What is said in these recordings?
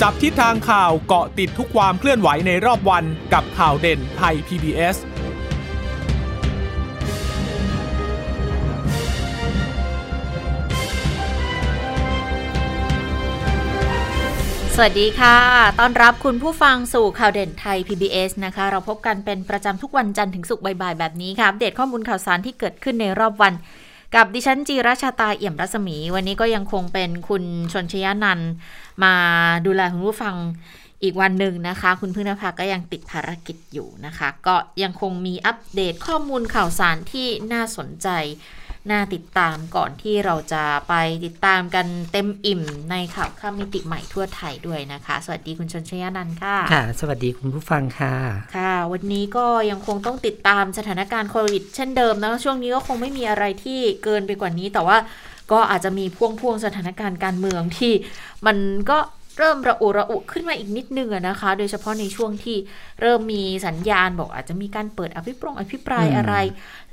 จับทิศทางข่าวเกาะติดทุกความเคลื่อนไหวในรอบวันกับข่าวเด่นไทย PBS สวัสดีค่ะ ต้อนรับคุณผู้ฟังสู่ข่าวเด่นไทย PBS นะคะ เราพบกันเป็นประจำทุกวันจันทร์ถึงศุกร์บ่ายๆ แบบนี้ค่ะ อัปเดตข้อมูลข่าวสารที่เกิดขึ้นในรอบวัน กับดิฉันจีราชาตาเอี่ยมรัศมี วันนี้ก็ยังคงเป็นคุณชนชยานันท์ มาดูแลคุณผู้ฟังอีกวันหนึ่งนะคะ คุณพึ่งนภาก็ยังติดภารกิจอยู่นะคะ ก็ยังคงมีอัปเดตข้อมูลข่าวสารที่น่าสนใจ น่าติดตามก่อนที่เราจะไปติดตามกันเต็มอิ่มในข่าวข้ามมิติใหม่ทั่วไทยด้วยนะคะ สวัสดีคุณชนชยานันท์ค่ะ ค่ะ สวัสดีคุณผู้ฟังค่ะ ค่ะ วันนี้ก็ยังคงต้องติดตามสถานการณ์โควิด เช่นเดิมนะช่วงนี้ก็คงไม่มีอะไรที่เกินไปกว่านี้แต่ว่า ก็อาจจะมีพ่วงพ่วงๆสถานการณ์การเมืองที่มันก็เริ่มระอุระอุขึ้นมาอีกนิดนึงอะนะคะ โดยเฉพาะในช่วงที่เริ่มมีสัญญาณบอกอาจจะมีการเปิดอภิปรายอภิปรายอืมอะไร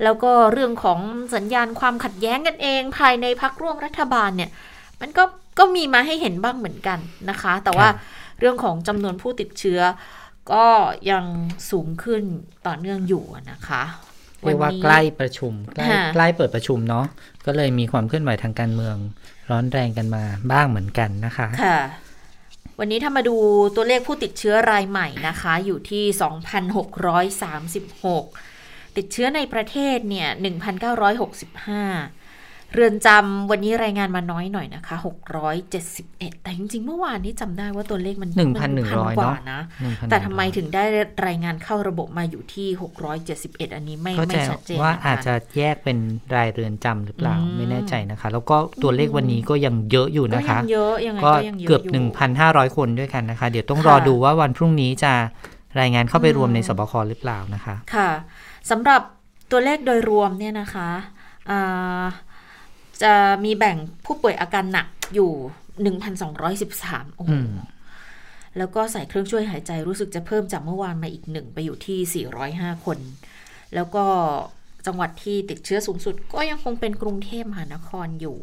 แล้วก็เรื่องของสัญญาณความขัดแย้งกันเอง ภายในพักร่วมรัฐบาลเนี่ย มันก็ก็มีมาให้เห็นบ้างเหมือนกันนะคะ แต่ว่าเรื่องของจำนวนผู้ติดเชื้อ ก็ยังสูงขึ้นต่อเนื่องอยู่อะนะคะเรียกว่านี้ใกล้ประชุมใกล้ค่ะใกล้เปิดประชุมเนาะ ก็เลยมีความเคลื่อนไหวทางการเมืองร้อนแรงกันมาบ้างเหมือนกันนะคะค่ะวันนี้ถ้ามาดูตัวเลขผู้ติดเชื้อรายใหม่นะคะ อยู่ที่ 2,636 ติดเชื้อในประเทศเนี่ย 1,965 เรือนจำวันนี้รายงานมาน้อยหน่อยนะคะ 671 แต่จริงๆ เมื่อวานนี้จำได้ว่าตัวเลขมัน1,100กว่าเนอะนะ1,100แต่ทำไมถึงได้รายงานเข้าระบบมาอยู่ที่ 671 อันนี้ไม่เข้าไม่ใจชัดเจนว่านะคะอาจจะแยกเป็นรายเรือนจำหรือเปล่าอืมไม่แน่ใจนะคะ แล้วก็ตัวเลขวันนี้ก็ยังเยอะอยู่ก็นะยัคะงเยอะยังไงก็ก็ยังเยอะเกือบอยู่1,500 คนด้วยกันนะคะ เดี๋ยวต้องค่ะรอดูว่าวันพรุ่งนี้จะรายงานเข้าไปอืมรวมในสบคหรือเปล่านะคะ ค่ะสำหรับตัวเลขโดยรวมเนี่ยนะคะอ่า จะมีแบ่งผู้ป่วยอาการหนักอยู่ 1,213โอ้โหอืมแล้วก็ใส่เครื่องช่วยหายใจรู้สึกจะเพิ่มจากเมื่อวานมาอีกหนึ่งไปอยู่ที่ 405 คน แล้วก็จังหวัดที่ติดเชื้อสูงสุด ก็ยังคงเป็นกรุงเทพมหานครอยู่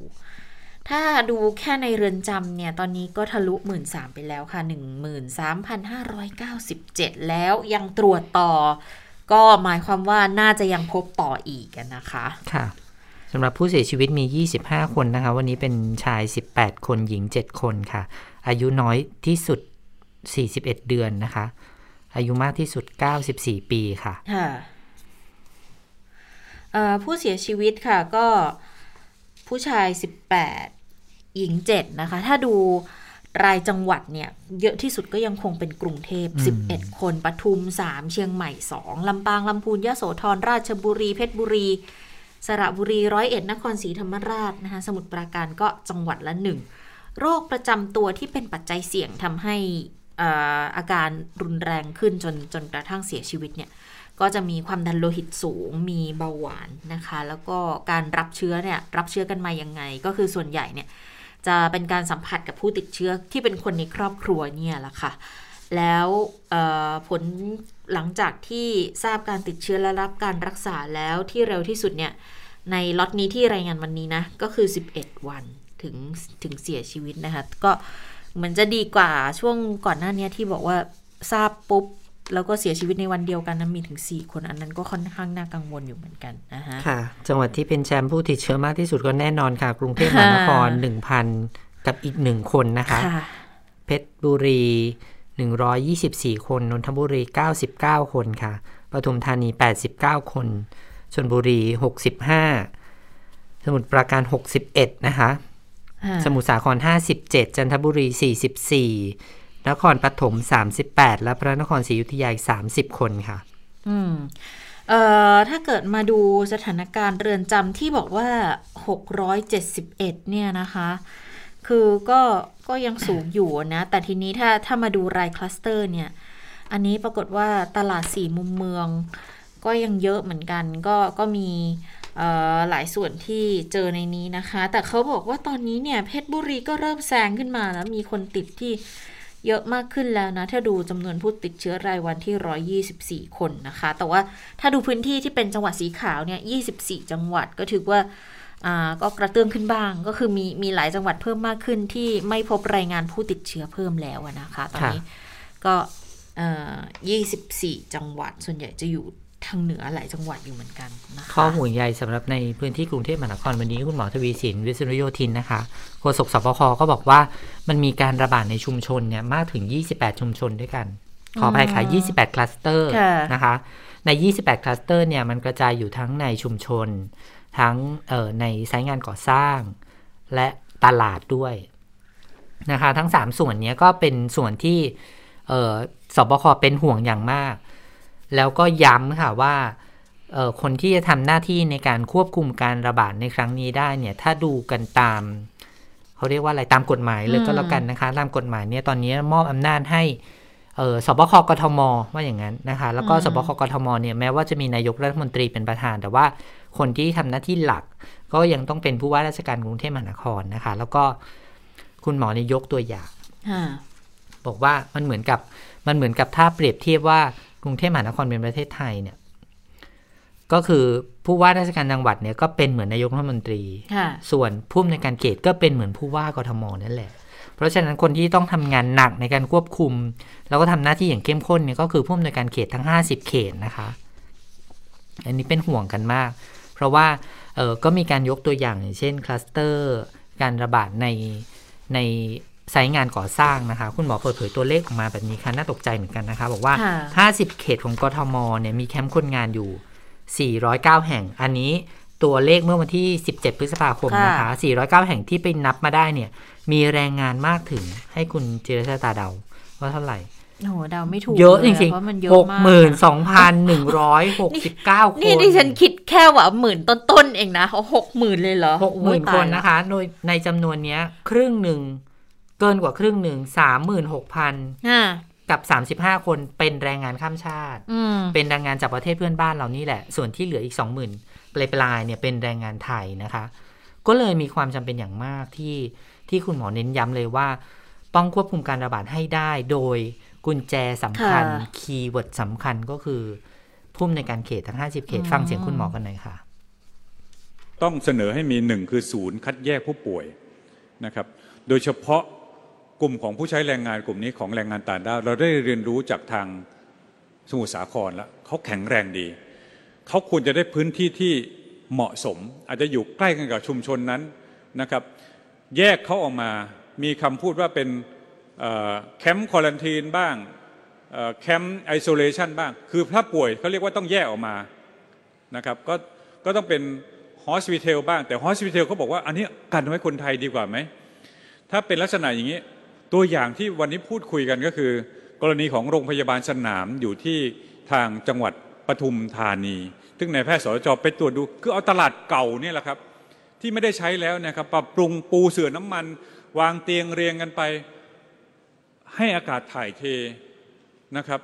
ถ้าดูแค่ในเรือนจำเนี่ย ตอนนี้ก็ทะลุ 1 3ื่นไปแล้วค่ะ 13,597 แล้วยังตรวจต่อ ก็หมายความว่าน่าจะยังพบต่ออีกอะนะคะ ค่ะ สำหรับผู้เสียชีวิตมี 25 คนนะคะ วันนี้เป็นชาย 18 คนหญิง 7 คนค่ะ อายุน้อยที่สุด 41 เดือนนะคะ อายุมากที่สุด 94 ปีค่ะค่ะเอ่อผู้เสียชีวิตค่ะก็ผู้ชาย 18 หญิง 7 นะคะ ถ้าดูรายจังหวัดเนี่ย เยอะที่สุดก็ยังคงเป็นกรุงเทพอืม11 คนปทุม 3 เชียงใหม่ 2 ลำปาง ลำพูนยโสธรราชบุรี เพชรบุรี สระบุรีร้อยเอ็ดนครศรีธรรมราชนะคะสมุทรปราการก็จังหวัดละหนึ่งโรคประจำตัวที่เป็นปัจจัยเสี่ยงทำให้อาการรุนแรงขึ้นจนจนกระทั่งเสียชีวิตเนี่ยก็จะมีความดันโลหิตสูง มีเบาหวานนะคะ แล้วก็การรับเชื้อเนี่ยรับเชื้อกันมายังไง ก็คือส่วนใหญ่เนี่ยจะเป็นการสัมผัสกับผู้ติดเชื้อที่เป็นคนในครอบครัวเนี่ยแหละค่ะ แล้วผลหลังจากที่ทราบการติดเชื้อและรับการรักษาแล้วที่เร็วที่สุดเนี่ย ในล็อตนี้ที่รายงานวันนี้นะ ก็คือ 11 วันถึงถึงเสียชีวิตนะคะ ก็เหมือนจะดีกว่าช่วงก่อนหน้านี้ที่บอกว่าทราบปุ๊บ แล้วก็เสียชีวิตในวันเดียวกันนะมีถึง 4 คนอันนั้นก็ค่อนข้างน่ากังวลอยู่เหมือนกันนะคะค่ะ จังหวัดที่เป็นแชมป์ผู้ติดเชื้อมากที่สุดก็แน่นอนค่ะ กรุงเทพมหานคร 1,000 กับอีกหนึ่งคนนะคะค่ะเพชรบุรี 124 คนนนทบุรี 99 คนค่ะปทุมธานี 89 คน ชนบุรี 65 สมุทรปราการ 61 นะคะ สมุทรสาคร 57 จันทบุรี 44 นครปฐม 38 และพระนครศรีอยุธยาอีก30 คนค่ะ อืมเอ่อถ้าเกิดมาดูสถานการณ์เรือนจำที่บอกว่า 671 เนี่ยนะคะ คือก็ก็ยังสูงอยู่นะ แต่ทีนี้ถ้าถ้ามาดูรายคลัสเตอร์เนี่ย อันนี้ปรากฏว่าตลาดสี่มุมเมือง ก็ยังเยอะเหมือนกันก็ก็มีหลายส่วนที่เจอในนี้นะคะ แต่เขาบอกว่าตอนนี้เนี่ยเพชรบุรีก็เริ่มแซงขึ้นมาแล้วมีคนติดที่เยอะมากขึ้นแล้วนะ ถ้าดูจำนวนผู้ติดเชื้อรายวันที่ 124 คนนะคะ แต่ว่าถ้าดูพื้นที่ที่เป็นจังหวัดสีขาวเนี่ย 24 จังหวัดก็ถือว่าก็กระเตื้องขึ้นบ้าง ก็คือมีมีหลายจังหวัดเพิ่มมากขึ้นที่ไม่พบรายงานผู้ติดเชื้อเพิ่มแล้วนะคะ ตอนนี้ก็ 24 จังหวัดส่วนใหญ่จะอยู่ ทางเหนือหลายจังหวัดอยู่เหมือนกันนะคะข้อห่วงใยสำหรับในพื้นที่กรุงเทพมหานครวันนี้คุณหมอทวีสินวิษณุโยธินนะคะโฆษกสบคก็บอกว่ามันมีการระบาดในชุมชนเนี่ยมากถึง 28 ชุมชนด้วยกัน ขออภัยค่ะ 28 คลัสเตอร์ค่ะนะคะ ใน 28 คลัสเตอร์เนี่ยมันกระจายอยู่ทั้งในชุมชน ทั้งเอ่อในไซต์งานก่อสร้าง และตลาดด้วยนะคะ ทั้ง 3 ส่วนเนี้ยก็เป็นส่วนที่เอ่อสบคเป็นห่วงอย่างมาก แล้วก็ย้ำค่ะว่าเอ่อคนที่จะทำหน้าที่ในการควบคุมการระบาดในครั้งนี้ได้เนี่ย ถ้าดูกันตาม เขาเรียกว่าอะไรตามกฎหมายเลยก็แล้วกันนะคะ ตามกฎหมายเนี่ยตอนนี้มอบอำนาจให้เออสบคกทมว่าอย่างนั้นนะคะ แล้วก็อืมสบคกทมเนี่ยแม้ว่าจะมีนายกรัฐมนตรีเป็นประธาน แต่ว่าคนที่ทำหน้าที่หลัก ก็ยังต้องเป็นผู้ว่าราชการกรุงเทพมหานครนะคะ แล้วก็คุณหมอเนี่ยยกตัวอย่างอ่าบอกว่ามันเหมือนกับมันเหมือนกับถ้าเปรียบเทียบว่าก รุงเทพมหานครเป็นประเทศไทยเนี่ยก็คือผู้ว่าราชการจังหวัดเนี่ยก็เป็นเหมือนนายกรัฐมนตรีค่ะส่วนผู้อำนวยการเขตก็เป็นเหมือนผู้ว่ากทมนั่นแหละ เพราะฉะนั้นคนที่ต้องทำงานหนักในการควบคุม แล้วก็ทำหน้าที่อย่างเข้มข้นเนี่ยก็คือผู้อำนวยการเขตทั้ง 50 เขตนะคะ อันนี้เป็นห่วงกันมาก เพราะว่าเออก็มีการยกตัวอย่างอย่างเช่นคลัสเตอร์ การระบาดในใน ไซต์งานก่อสร้างนะคะ คุณหมอเปิดเผยตัวเลขออกมาแบบนี้ค่ะน่าตกใจเหมือนกันนะคะ บอกว่าค่ะ50 เขตของกทมเนี่ยมีแคมป์คนงานอยู่ 409 แห่ง อันนี้ตัวเลขเมื่อวันที่ 17 พฤษภาคมนะคะ 409 แห่งที่ไปนับมาได้เนี่ย มีแรงงานมากถึงให้คุณจิรชาตาเดาว่าเท่าไหร่โอ้โหเดาไม่ถูกเยอะลจริงเพราะมันเยๆอะมาก62,169คนนี่ดิฉันคิดแค่ว่าหมื่นต้นๆเองนะเขาหกหมื่นเลยเหรอหกหมื่นโอ้ยคนตายละนะคะ โดยในจำนวนเนี้ย ครึ่งหนึ่ง เกินกว่าครึ่งหนึ่ง36,000อ่ากับ 35 คนเป็นแรงงานข้ามชาติอืมเป็นแรงงานจากประเทศเพื่อนบ้านเรานี่แหละ ส่วนที่เหลืออีก 20,000 ปลายปลายๆเนี่ยเป็นแรงงานไทยนะคะ ก็เลยมีความจำเป็นอย่างมากที่ที่คุณหมอเน้นย้ำเลยว่าต้องควบคุมการระบาดให้ได้โดยกุญแจสำคัญค่ะคีย์เวิร์ดสำคัญก็คือพุ่มในการเขตทั้ง 50 เขต ฟังเสียงคุณหมอกันหน่อยค่ะ ต้องเสนอให้มีหนึ่งคือศูนย์คัดแยกผู้ป่วยนะครับ โดยเฉพาะ กลุ่มของผู้ใช้แรงงานกลุ่มนี้ของแรงงานต่างด้าวเราได้เรียนรู้จากทางสมุทรสาครแล้วเขาแข็งแรงดี เขาควรจะได้พื้นที่ที่เหมาะสม อาจจะอยู่ใกล้กันกับชุมชนนั้นนะครับ แยกเขาออกมามีคำพูดว่าเป็น camp quarantine บ้าง camp isolation บ้าง คือถ้าป่วยเขาเรียกว่าต้องแยกออกมานะครับก็ก็ต้องเป็นฮอสพิทอลบ้าง แต่ฮอสพิทอลเขาบอกว่าอันนี้กันไว้คนไทยดีกว่าไหม ถ้าเป็นลักษณะอย่างนี้ ตัวอย่างที่วันนี้พูดคุยกันก็คือ กรณีของโรงพยาบาลสนามอยู่ที่ทางจังหวัดปทุมธานี ซึ่งนายแพทย์สจไปตรวจดู คือเอาตลาดเก่าเนี่ยแหละครับ ที่ไม่ได้ใช้แล้วนะครับปรับปรุงปูเสื่อน้ำมัน วางเตียงเรียงกันไป ให้อากาศถ่ายเทนะครับ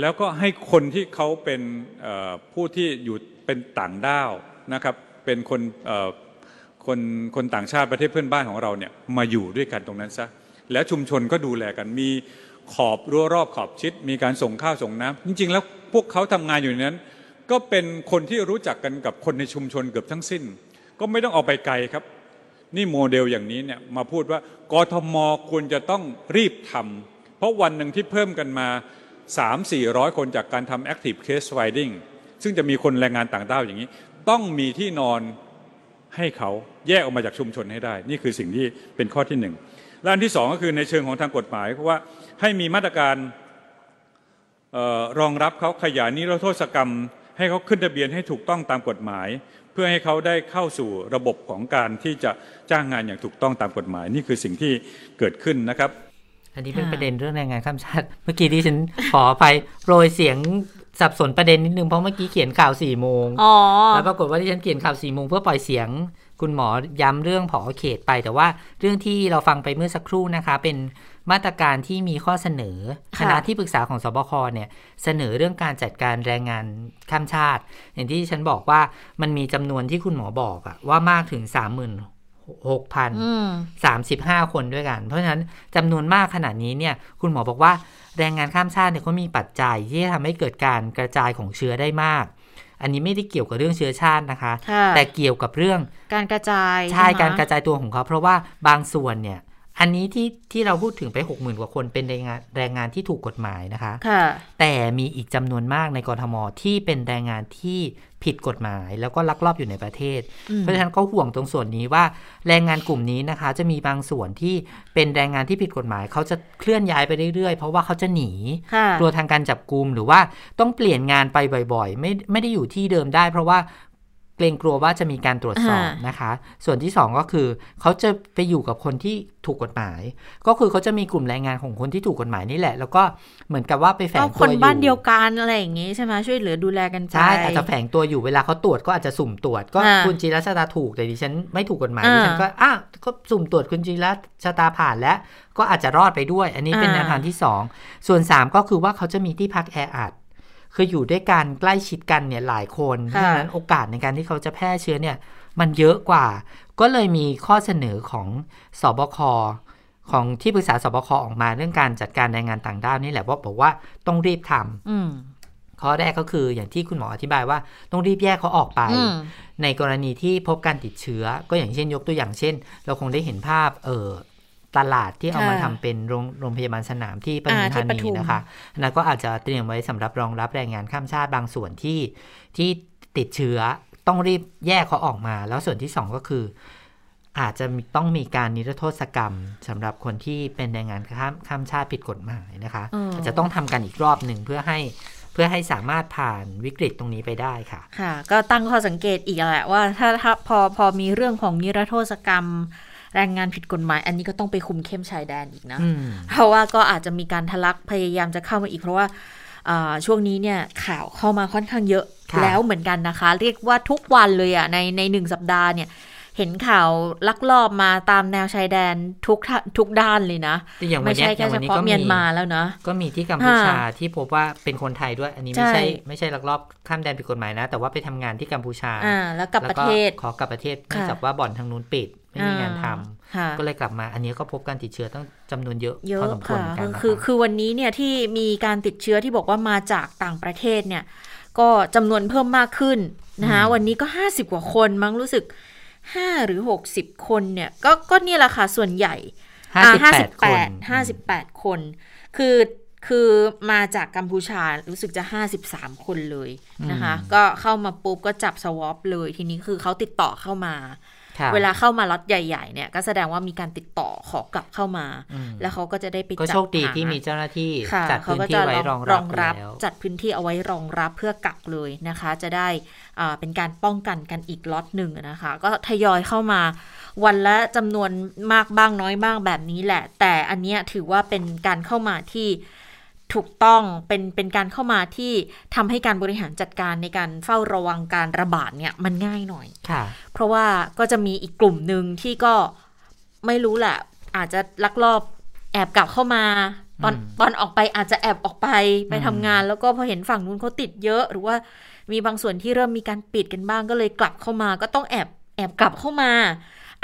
แล้วก็ให้คนที่เขาเป็นผู้ที่อยู่เป็นต่างด้าวนะครับ เป็นคนคนคนต่างชาติประเทศเพื่อนบ้านของเราเนี่ยมาอยู่ด้วยกันตรงนั้นซะ แล้วชุมชนก็ดูแลกันมีขอบรั้วรอบขอบชิด มีการส่งข้าวส่งน้ำจริง ๆ แล้วพวกเขาทำงานอยู่ในนั้น ก็เป็นคนที่รู้จักกันกับคนในชุมชนเกือบทั้งสิ้น ก็ไม่ต้องออกไปไกลครับ นี่โมเดลอย่างนี้เนี่ยมาพูดว่ากทมควรจะต้องรีบทำเพราะวันหนึ่งที่เพิ่มกันมา 3 4 0 0 คนจากการทำ active case finding ซึ่งจะมีคนแรงงานต่างด้าวอย่างนี้ ต้องมีที่นอนให้เขาแยกออกมาจากชุมชนให้ได้ นี่คือสิ่งที่เป็นข้อที่หนึ่ง และอันที่สองก็คือในเชิงของทางกฎหมายเพราะว่าให้มีมาตรการเออรองรับเขาขยายนิรโทษกรรม ให้เขาขึ้นทะเบียนให้ถูกต้องตามกฎหมาย เพื่อให้เขาได้เข้าสู่ระบบของการที่จะจ้างงานอย่างถูกต้องตามกฎหมาย นี่คือสิ่งที่เกิดขึ้นนะครับ อันนี้เป็นค่ะประเด็นเรื่องแรงงานข้ามชาติ เมื่อกี้ที่ฉันขอไปโปรยเสียงสับสนประเด็นนิดนึงเพราะเมื่อกี้เขียนข่าวสี่โมงอ๋อแล้วปรากฏว่าที่ฉันเขียนข่าวสี่โมงเพื่อปล่อยเสียง คุณหมอย้ำเรื่องผอเขตไป แต่ว่าเรื่องที่เราฟังไปเมื่อสักครู่นะคะ เป็นมาตรการที่มีข้อเสนอค่ะคณะที่ปรึกษาของสบคเนี่ยเสนอเรื่องการจัดการแรงงานข้ามชาติ อย่างที่ฉันบอกว่ามันมีจำนวนที่คุณหมอบอกอะว่ามากถึง3 6 0 0 0อืม35คนด้วยกัน เพราะฉะนั้นจำนวนมากขนาดนี้เนี่ยคุณหมอบอกว่าแรงงานข้ามชาติเนี่ยเขามีปัจจัยที่จะทำให้เกิดการกระจายของเชื้อได้มาก อันนี้ไม่ได้เกี่ยวกับเรื่องเชื้อชาตินะคะค่ะแต่เกี่ยวกับเรื่องการกระจายใช่ไหมการกระจายตัวของเขา เพราะว่าบางส่วนเนี่ย อันนี้ที่ที่เราพูดถึงไป 6 0,000 กว่าคนเป็นแรงงานแรงงานที่ถูกกฎหมายนะคะค่ะแต่มีอีกจำนวนมากในกรทมที่เป็นแรงงานที่ ผิดกฎหมาย แล้วก็ลักลอบอยู่ในประเทศอืมเพราะฉะนั้นก็ห่วงตรงส่วนนี้ว่าแรงงานกลุ่มนี้นะคะ จะมีบางส่วนที่เป็นแรงงานที่ผิดกฎหมาย เขาจะเคลื่อนย้ายไปเรื่อยๆ เพราะว่าเขาจะหนีค่ะกลัวทางการจับกลุมหรือว่าต้องเปลี่ยนงานไปบ่อยๆ ไม่ไม่ได้อยู่ที่เดิมได้ เพราะว่าเกรงกลัวว่าจะมีการตรวจสอบอ่านนะคะ ส่วนที่สองก็คือ เขาจะไปอยู่กับคนที่ถูกกฎหมาย ก็คือเขาจะมีกลุ่มแรงงานของคนที่ถูกกฎหมายนี่แหละ แล้วก็เหมือนกับว่าไปแฝก็งคตัวนอยู่บ้านเดียวกันอะไรอย่างงี้ใช่ไหมช่วยเหลือดูแลกันไปใช่อาจจะแฝงตัวอยู่เวลาเขาตรวจก็อาจจะสุ่มตรวจก็อ่าคุณจีรัชตาถูกแต่ดิฉันไม่ถูกกฎหมายอ่าดิฉันก็อะก็สุ่มตรวจคุณจีรัชตาผ่านแล้ว ก็อาจจะรอดไปด้วย อันนี้เป็นอ่าแนวทางที่สองส่วนสามก็คือว่าเขาจะมีที่พักแออัด คืออยู่ด้วยกันใกล้ชิดกันเนี่ยหลายคนเพค่ะราะฉะนั้นโอกาสในการที่เขาจะแพร่เชื้อเนี่ยมันเยอะกว่า ก็เลยมีข้อเสนอของสบคของที่ปรึกษาสบคออกมาเรื่องการจัดการแรงงานต่างด้าวนี่แหละว่าบอกว่าต้องรีบทำอืมข้อแรกก็คืออย่างที่คุณหมออธิบายว่าต้องรีบแยกเขาออกไปอืมในกรณีที่พบการติดเชื้อ ก็อย่างเช่นยกตัวอย่างเช่น เราคงได้เห็นภาพเออ ตลาดที่เอามาค่ะทำเป็นโรงโรงพยาบาลสนามที่ปอ่าทุมที่ธาปนีทุมนะคะอันนั้นก็อาจจะเตรียมไว้สำหรับรองรับแรงงานข้ามชาติบางส่วนที่ที่ติดเชื้อต้องรีบแยกเขาออกมา แล้วส่วนที่สองก็คือ อาจจะมีต้องมีการนิรโทษกรรมสำหรับคนที่เป็นแรงงานข้ามข้ามชาติผิดกฎหมายนะคะเออออาจจะต้องทำกันอีกรอบหนึ่งเพื่อให้เพื่อให้สามารถผ่านวิกฤตตรงนี้ไปได้ค่ะ ค่ะ ก็ตั้งข้อสังเกตอีกแหละว่าถ้าถ้าพอพอมีเรื่องของนิรโทษกรรม แรงงานผิดกฎหมาย อันนี้ก็ต้องไปคุมเข้มชายแดนอีกนะอืมเพราะว่าก็อาจจะมีการทะลักพยายามจะเข้ามาอีก เพราะว่าอ่าช่วงนี้เนี่ยข่าวเข้ามาค่อนข้างเยอะค่ะแล้วเหมือนกันนะคะ เรียกว่าทุกวันเลยอะในในหนึ่งสัปดาห์เนี่ย เห็นข่าวลักลอบมาตามแนวชายแดนทุกท่าทุกด้านเลยนะแต่อย่างวัไม่นเนี้ใช่ยอแค่ย่างเฉวันนี้พาะก็เมีมียนมาแล้วนะ ก็มีที่กัมพูชาค่ะที่พบว่าเป็นคนไทยด้วย อันนี้ไม่ใช่ใช่ไม่ใช่ลักลอบข้ามแดนผิดกฎหมายนะ แต่ว่าไปทำงานที่กัมพูชาอ่าแล้วกลับประเทศแล้วก็ขอกลับประเทศเนื่องค่ะจากว่าบ่อนทางนู้นปิดไม่มีงานทำอ่ค่ะก็เลยกลับมา อันนี้ก็พบการติดเชื้อตั้งจำนวนเยอะเยพออะสมควรค่ะเหมือนกันคือนะคือคะคือวันนี้เนี่ยที่มีการติดเชื้อที่บอกว่ามาจากต่างประเทศเนี่ย ก็จำนวนเพิ่มมากขึ้นนะคะวันนี้ก็ 50 กว่าคนมั้งรู้สึก 5 หรือ 60 คนเนี่ย ก็ก็เนี่ยแหละค่ะส่วนใหญ่ห้าอ่าสิบแปดคน58 58 คน คือคือมาจากกัมพูชารู้สึกจะ 53 คนเลยนะคะ ก็เข้ามาปุ๊บก็จับสวอปเลยทีนี้คือเขาติดต่อเข้ามาค่ะ เวลาเข้ามาล็อตใหญ่ๆเนี่ยก็แสดงว่ามีการติดต่อขอกลับเข้ามาอืมแล้วเขาก็จะได้ไปก็จัดโชคดีหาที่มีเจ้าหน้าที่ค่ะจัดเขาพื้นก็ที่จะไว้รองรรัอบงรับแล้วจัดพื้นที่เอาไว้รองรับเพื่อกักเลยนะคะ จะได้อ่าเป็นการป้องกันกันอีกล็อตหนึ่งนะคะ ก็ทยอยเข้ามาวันละจำนวนมากบ้างน้อยบ้างแบบนี้แหละ แต่อันเนี้ยถือว่าเป็นการเข้ามาที่ ถูกต้องเป็นเป็นการเข้ามาที่ทำให้การบริหารจัดการในการเฝ้าระวังการระบาดเนี่ยมันง่ายหน่อยค่ะ เพราะว่าก็จะมีอีกกลุ่มหนึ่งที่ก็ไม่รู้แหละ อาจจะลักลอบแอบกลับเข้ามาตอนอืมตอนออกไปอาจจะแอบออกไปไปทำงาน แล้วก็พอเห็นฝั่งนู้นเขาติดเยอะหรือว่ามีบางส่วนที่เริ่มมีการปิดกันบ้างก็เลยกลับเข้ามา ก็ต้องแอบแอบกลับเข้ามา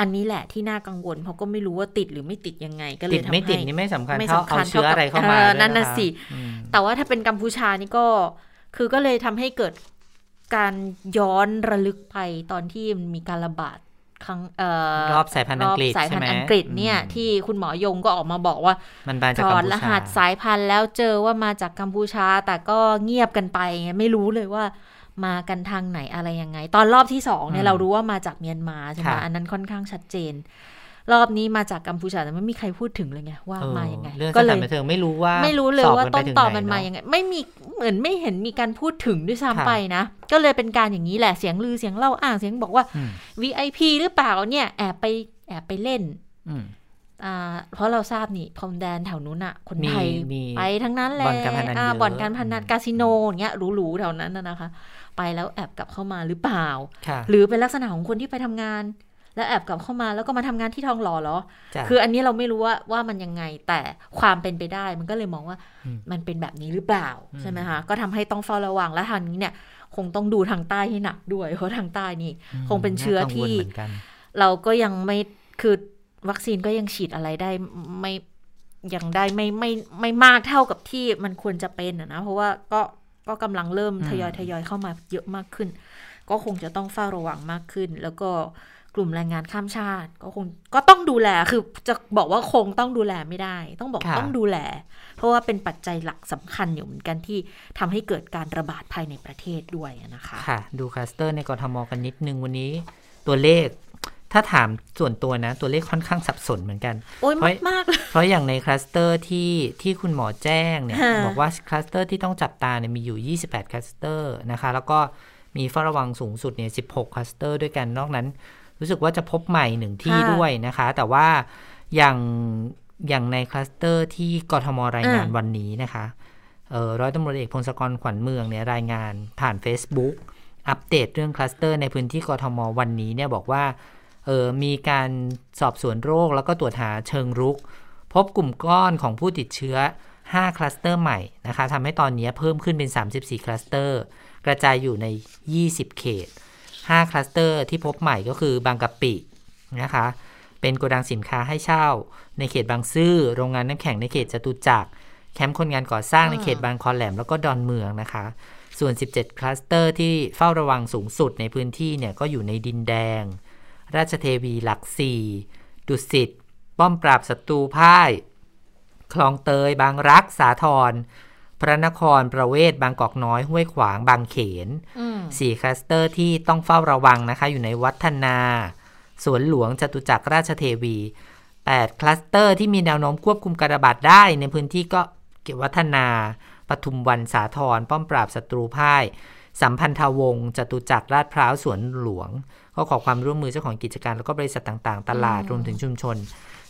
อันนี้แหละที่น่ากังวลเพราะก็ไม่รู้ว่าติดหรือไม่ติดยังไง ก็เลติยดทำไม่ติดให้นี่ไม่สำคัญไม่เท่าสำเอาคัญเชื้ออะไรเข้ามาเท่ากับด้วยนั่นน่ะคสิอืมแต่ว่าถ้าเป็นกัมพูชานี่ก็คือก็เลยทำให้เกิดการย้อนระลึกไปตอนที่มันมีการระบาดครั้งเอ่อรอบสายพันธุ์อังกฤษรบสายพันธุ์ใช่ไหมอังกฤษเนี่ยอืมที่คุณหมอยงก็ออกมาบอกว่า มันมาจากถกัอมดพูรชาหัสสายพันธุ์แล้วเจอว่ามาจากกัมพูชา แต่ก็เงียบกันไปไงไม่รู้เลยว่า มากันทางไหนอะไรยังไง ตอนรอบที่สองเนี่ยอืมเรารู้ว่ามาจากเมียนมาใช่ไหมค่ะอันนั้นค่อนข้างชัดเจน รอบนี้มาจากกัมพูชาแต่ไม่มีใครพูดถึงเลยไงว่าเออมายังไงเรื่องก็สเลถานยบันเทิงไม่รู้ว่า ไม่รู้เลยสบว่ากัต้นไปถึต่อไหมันมาเะยังไง ไม่มีเหมือนไม่เห็นมีการพูดถึงด้วยค่ะซ้ำไปนะ ก็เลยเป็นการอย่างนี้แหละเสียงลือเสียงเล่าอ้างเสียงบอกว่าอืม VIP หรือเปล่าเนี่ยแอบไปแอบไปเล่นอืมอ่าเพราะเราทราบนี่พรมแดนแถวนู้นอะคนไทยมีไปทั้งนั้นแหละบ่อนการพนันอ่าเยอะบ่อนการพนันอืมคาสิโนอย่างเงี้ยหรูๆแถวนั้นน่ะนะคะ ไปแล้วแอบกลับเข้ามาหรือเปล่าค่ะหรือเป็นลักษณะของคนที่ไปทำงาน แล้วแอบกลับเข้ามาแล้วก็มาทำงานที่ทองหล่อเหรอจ้ะคืออันนี้เราไม่รู้ว่าว่ามันยังไงแต่ความเป็นไปได้ มันก็เลยมองว่าอืมมันเป็นแบบนี้หรือเปล่าอืมใช่ไหมคะก็ทำให้ต้องเฝ้าระวังและทางนี้เนี่ย คงต้องดูทางใต้ให้หนักด้วยเพราะทางใต้นี่ คงเป็นเชื้อน่ากังวลที่เหมือนกันเราก็ยังไม่คือวัคซีนก็ยังฉีดอะไรได้ไม่ยังได้ไม่ไม่ไม่มากเท่ากับที่มันควรจะเป็นอะนะเพราะว่าก็ ก็กำลังเริ่มอืมทยอยทยอยเข้ามาเยอะมากขึ้น ก็คงจะต้องเฝ้าระวังมากขึ้น แล้วก็กลุ่มแรงงานข้ามชาติ ก็คงก็ต้องดูแลคือจะบอกว่าคงต้องดูแลไม่ได้ ต้องบอกค่ะต้องดูแล เพราะว่าเป็นปัจจัยหลักสำคัญอยู่เหมือนกันที่ทำให้เกิดการระบาดภายในประเทศด้วยนะคะ ค่ะ ดูคลัสเตอร์ในกทม.กันนิดนึงวันนี้ ตัวเลข ถ้าถามส่วนตัวนะ ตัวเลขค่อนข้างสับสนเหมือนกันโอ้ยเพราะมากๆเลยเพราะอย่างในคลัสเตอร์ที่ที่คุณหมอแจ้งเนี่ยค่ะบอกว่าคลัสเตอร์ที่ต้องจับตาเนี่ยมีอยู่ 28 คลัสเตอร์นะคะ แล้วก็มีเฝ้าระวังสูงสุดเนี่ย 16 คลัสเตอร์ด้วยกันนอกนั้น รู้สึกว่าจะพบใหม่หนึ่งที่ด้วยนะคะ แต่ว่าอย่างอย่างในคลัสเตอร์ที่กทมรายงานวันนี้นะคะเอ่อร้อยตำรวจเอกพงศกรขวัญเมืองเนี่ยรายงานผ่าน Facebook อัปเดตเรื่องคลัสเตอร์ในพื้นที่กทมวันนี้เนี่ยบอกว่าเออมีการสอบสวนโรคแล้วก็ตรวจหาเชิงรุก พบกลุ่มก้อนของผู้ติดเชื้อ 5 คลัสเตอร์ใหม่นะคะทำให้ตอนนี้เพิ่มขึ้นเป็น 34 คลัสเตอร์ กระจายอยู่ใน 20 เขต 5 คลัสเตอร์ที่พบใหม่ก็คือบางกะปินะคะเป็นโกดังสินค้าให้เช่า ในเขตบางซื่อโรงงานน้ำแข็งในเขตจตุจักรแคมป์คนงานก่อสร้างในเขตบางคอแหลมแล้วก็ดอนเมืองนะคะ ส่วน 17 คลัสเตอร์ที่เฝ้าระวังสูงสุดในพื้นที่เนี่ยก็อยู่ในดินแดง ราชเทวีหลักสี่ดุสิตป้อมปราบศัตรูพ่าย คลองเตยบางรักสาทรพระนครประเวศบางกอกน้อยห้วยขวางบางเขนอืมสี่คลัสเตอร์ที่ต้องเฝ้าระวังนะคะ อยู่ในวัฒนาสวนหลวงจตุจักรราชเทวี8คลัสเตอร์ที่มีแนวโน้มควบคุมการระบาดได้ ในพื้นที่ก็เกี่ยววัฒนาปทุมวันสาทรป้อมปราบศัตรูพ่าย สัมพันธวงศ์จตุจักรลาดพร้าวสวนหลวง ก็ขอความร่วมมือเจ้าของกิจการ แล้วก็บริษัทต่างๆ ตลาดรวมถึงชุมชน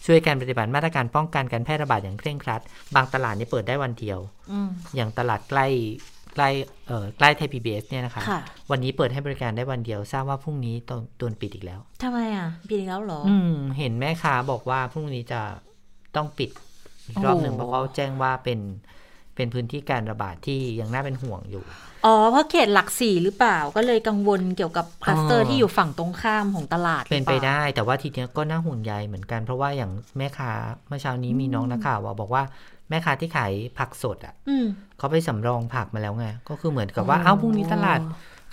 ช่วยการปฏิบัติมาตรการป้องกันการแพร่ระบาดอย่างเคร่งครัด บางตลาดนี่เปิดได้วันเดียวอืมอย่างตลาดใกล้ใกล้เอ่อใกล้ไทยพีบีเอสเนี่ยนะคะค่ะวันนี้เปิดให้บริการได้วันเดียว ทราบว่าพรุ่งนี้ตอนโดนปิดอีกแล้วทำไมอะปีแล้วเหรอ อืม เห็นแม่ค้าบอกว่าพรุ่งนี้จะต้องปิดอีกรอบหนึ่งโอ้เพราะเขาแจ้งว่าเป็น เป็นพื้นที่การระบาดที่ยังน่าเป็นห่วงอยู่ อ๋อ เพราะเขตหลักสี่หรือเปล่าก็เลยกังวลเกี่ยวกับคลัสเตอร์อ๋อที่อยู่ฝั่งตรงข้ามของตลาด เป็นไปหรือล่าได้แต่ว่าทีเนี้ยก็น่าห่วงใยเหมือนกัน เพราะว่าอย่างแม่ค้าเมื่อเช้านี้มีน้องนักข่าวบอกว่าแม่ค้าที่ขายผักสดอะอืมเขาไปสำรองผักมาแล้วไง ก็คือเหมือนกับว่าอ๋อเอ้าพรุ่งนี้ตลาด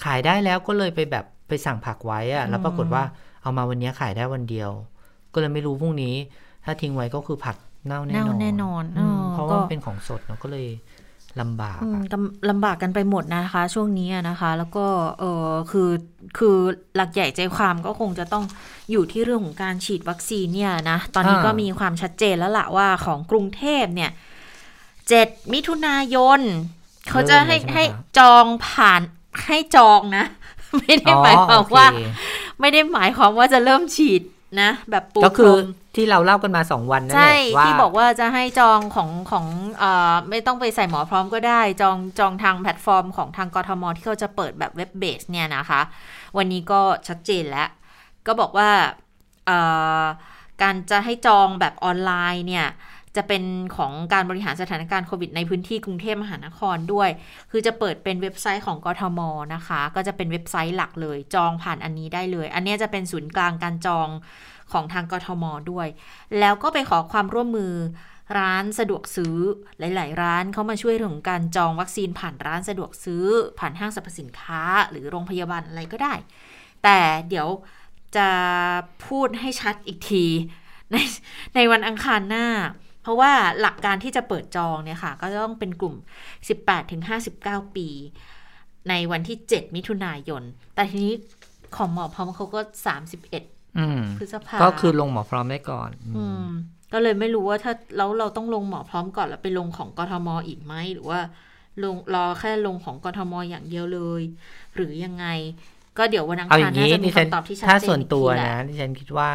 ขายได้แล้วก็เลยไปแบบไปสั่งผักไว้อะแล้วปรากฏว่าเอามาวันนี้ขายได้วันเดียว ก็เลยไม่รู้พรุ่งนี้ ถ้าทิ้งไว้ก็คือผักเน่าแน่นอนเน่าแน่นอนอืม เออเพราะก็ว่ามันเป็นของสดเนาะก็เลยลำบากอืมอะกำลำบากกันไปหมดนะคะ ช่วงนี้อะนะคะ แล้วก็เออคือคือหลักใหญ่ใจความก็คงจะต้องอยู่ที่เรื่องของการฉีดวัคซีนเนี่ยนะ ตอนนี้ก็มีความชัดเจนแล้วล่ะว่าของกรุงเทพเนี่ยเจ็ดมิถุนายน เขาจะให้ให้จองผ่านให้จองนะ ไม่ได้หมายความว่าอ๋อโอเคไม่ได้หมายความว่าจะเริ่มฉีดนะ แบบปูก็คือพรม ที่เราเล่ากันมาสองวันนั่นแหใช่ละว่าที่บอกว่าจะให้จองของของเอ่อไม่ต้องไปใส่หมอพร้อมก็ได้ จองจองทางแพลตฟอร์มของทางกทมที่เขาจะเปิดแบบ web base เนี่ยนะคะ วันนี้ก็ชัดเจนแล้ว ก็บอกว่าเอ่อการจะให้จองแบบออนไลน์เนี่ยจะเป็นของการบริหารสถานการณ์โควิดในพื้นที่กรุงเทพมหานครด้วย คือจะเปิดเป็นเว็บไซต์ของกทมนะคะ ก็จะเป็นเว็บไซต์หลักเลย จองผ่านอันนี้ได้เลย อันเนี้ยจะเป็นศูนย์กลางการจอง ของทางกทมด้วย แล้วก็ไปขอความร่วมมือร้านสะดวกซื้อหลาย ๆ ร้านเขามาช่วยเรื่องของการจองวัคซีนผ่านร้านสะดวกซื้อ ผ่านห้างสรรพสินค้าหรือโรงพยาบาลอะไรก็ได้ แต่เดี๋ยวจะพูดให้ชัดอีกทีในในวันอังคารหน้า เพราะว่าหลักการที่จะเปิดจองเนี่ยค่ะ ก็ต้องเป็นกลุ่ม 18-59 ปี ในวันที่ 7 มิถุนายน แต่ทีนี้ของหมอพร้อมเขาก็ 31 พฤษภาก็คือลงหมอพร้อมได้ก่อน อืม ก็เลยไม่รู้ว่าถ้าแล้วเราต้องลงหมอพร้อมก่อนแล้วไปลงของกทมอีกไหมหรือว่า ลงรอแค่ลงของกทมอย่างเดียวเลย หรือยังไง ก็เดี๋ยววันอังเอาอคารย่างน่านี้จะมีดิฉันคำตอบที่ชัดเจนถ้าส่วนอีกตัวทีแหละนะดิฉันคิดว่า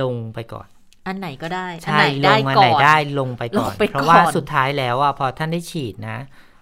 ลงไปก่อน อันไหนก็ได้อันใช่ไหนลได้งอันก่ไหนอนได้ลงไปก่อนลงไปเพราะว่าก่อนสุดท้ายแล้วอะพอท่านได้ฉีดนะ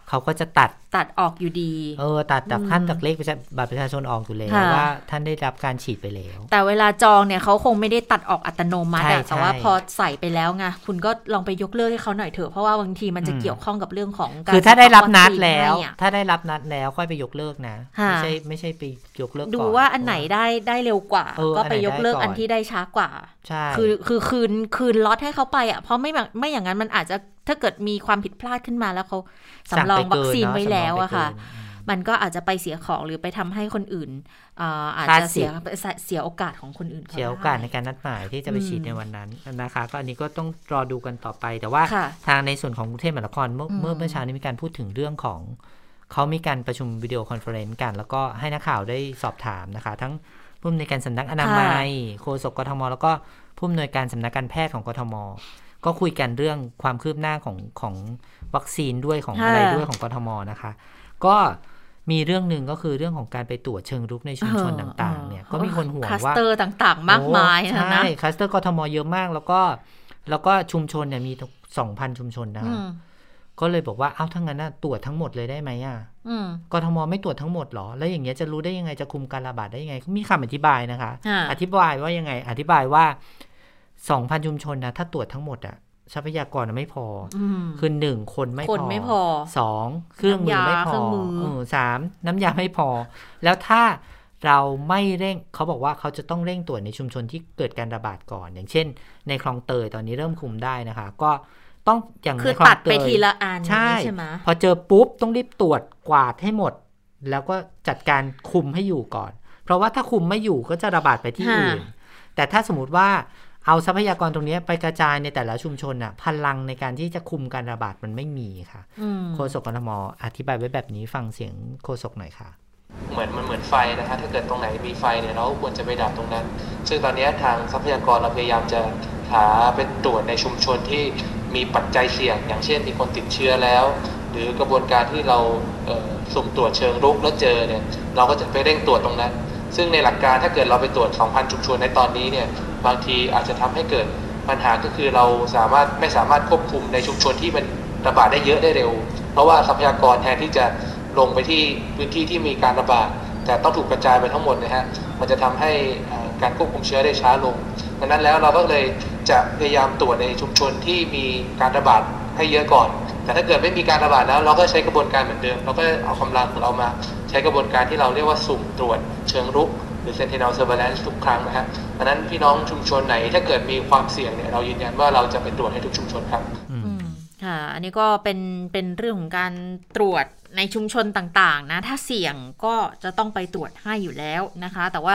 เขาก็จะตัด ตัดออกอยู่ดี เออ ตัดจากอืมขั้นจากเลขประชาบัตรประชาชนออกอยู่แล้วค่ะว่าท่านได้รับการฉีดไปแล้ว แต่เวลาจองเนี่ยเขาคงไม่ได้ตัดออกอัตโนมัติใช่อะแต่ว่าใช่พอใส่ไปแล้วไงคุณก็ลองไปยกเลิกให้เขาหน่อยเถอะเพราะว่าบางทีมันจะอืมเกี่ยวข้องกับเรื่องของการคือถ้าได้รับนัดวัคซีแล้วให้อะถ้าได้รับนัดแล้วค่อยไปยกเลิกนะค่ะไม่ใช่ไม่ใช่ไปยกเลิกก่อนดูว่าอันไหนได้ได้เร็วกว่าเออก็ไปอันไหนยกเลิกได้ก่อนอันที่ได้ช้ากว่าใช่คือคือคืนคืนล็อตให้เขาไปอะเพราะไม่แบบไม่อย่างนั้นมันอาจจะถ้าเกิดมีความผิดพลาดขึ้นมาแล้วเขาสำรองวัคซีนไว้แล้วแล้วอะค่ะไปเกินอืมมันก็อาจจะไปเสียของหรือไปทำให้คนอื่นอ่าอาจจะเสียเสียโอกาสของคนอื่นขเสียโอกาสในได้การนัดหมายที่จะไปอืมฉีดในวันนั้นนะคะ ก็อันนี้ก็ต้องรอดูกันต่อไป แต่ว่าค่ะทางในส่วนของกรุงเทพมหานครเมื่ออืมเมื่อเมื่อเช้านี้มีการพูดถึงเรื่องของเขามีการประชุม video conference กัน แล้วก็ให้นักข่าวได้สอบถามนะคะ ทั้งผู้อำนวยการสำนักอนามัย โฆษกกทม แล้วก็ผู้อำนวยการสำนักการแพทย์ของกทม ก็คุยกันเรื่องความคืบหน้าของของวัคซีนด้วยของอะไรค่ะด้วยของกทมนะคะ ก็มีเรื่องหนึ่งก็คือเรื่องของการไปตรวจเชิงรุกในชุมชนต่างๆ เนี่ยก็มีคนห่วงว่าคลัสเตอร์ต่างๆ มากมายโอ้นะใช่นะคลัสเตอร์กทมเยอะมาก แล้วก็แล้วก็ชุมชนเนี่ยมีสองพันชุมชนนะคะอืมก็เลยบอกว่าเอ้าถ้างั้นน่ะตรวจทั้งหมดเลยได้ไหมอะอืมกทมไม่ตรวจทั้งหมดเหรอ แล้วอย่างเงี้ยจะรู้ได้ยังไงจะคุมการระบาดได้ยังไง มีคำอธิบายนะคะอ่าอธิบายว่ายังไง อธิบายว่า สองพันชุมชนนะถ้าตรวจทั้งหมดอะทรัพยากรน่ะไม่พอออืมคือหนึ่งคนไม่คนไม่พอสองเครื่องมือไม่พน้ำยาเครื่อองมือเออสามน้ำยาไม่พอ แล้วถ้าเราไม่เร่งเขาบอกว่าเขาจะต้องเร่งตรวจในชุมชนที่เกิดการระบาดก่อน อย่างเช่น ในคลองเตยตอนนี้เริ่มคุมได้นะคะ ก็ต้องอย่างคือในคลอตังดเตไปยทีละอันใช่ใช่ไหมพอเจอปุ๊บต้องรีบตรวจกวาดให้หมด แล้วก็จัดการคุมให้อยู่ก่อน เพราะว่าถ้าคุมไม่อยู่ก็จะระบาดไปที่อื่นแต่ถ้าสมมติว่า เอาทรัพยากรตรงนี้ไปกระจายในแต่ละชุมชนน่ะ พลังในการที่จะคุมการระบาดมันไม่มีค่ะอืมโฆษกกทมอธิบายไว้แบบนี้ฟังเสียงโฆษกหน่อยค่ะ เหมือนมันเหมือนไฟนะฮะถ้าเกิดตรงไหนมีไฟเนี่ยเราก็ควรจะไปดับตรงนั้น ซึ่งตอนนี้ทางทรัพยากรเราพยายามจะหาเป็นตรวจในชุมชนที่มีปัจจัยเสี่ยง อย่างเช่นมีคนติดเชื้อแล้ว หรือกระบวนการที่เราเอ่อสุ่มตรวจเชิงรุกแล้วเจอเนี่ยเราก็จะไปเร่งตรวจตรงนั้น ซึ่งในหลักการถ้าเกิดเราไปตรวจ 2,000 ชุมชนในตอนนี้เนี่ยบางทีอาจจะทำให้เกิดปัญหาก็คือเราสามารถไม่สามารถควบคุมในชุมชนที่มันระบาดได้เยอะได้เร็ว เพราะว่าทรัพยากรแทนที่จะลงไปที่พื้นที่ที่มีการระบาดแต่ต้องถูกกระจายไปทั้งหมดนะฮะมันจะทำให้การควบคุมเชื้อได้ช้าลงดังนั้นแล้วเราก็เลยจะพยายามตรวจในชุมชนที่มีการระบาดให้เยอะก่อน แต่ถ้าเกิดไม่มีการระบาดแล้ว เราก็ใช้กระบวนการเหมือนเดิม เราก็เอากำลังของเรามา ช้กระบวนการที่เราเรียกว่าสุ่มตรวจเชิงรุก หรือ sentinel surveillance ทุกครั้งนะฮะดังนั้นพี่น้องชุมชนไหนถ้าเกิดมีความเสี่ยงเนี่ยเรายืนยันว่าเราจะไปตรวจให้ทุกชุมชนครับอืมค่ะอันนี้ก็เป็นเป็นเรื่องของการตรวจ ในชุมชนต่างๆนะถ้าเสี่ยงก็จะต้องไปตรวจให้อยู่แล้วนะคะ แต่ว่า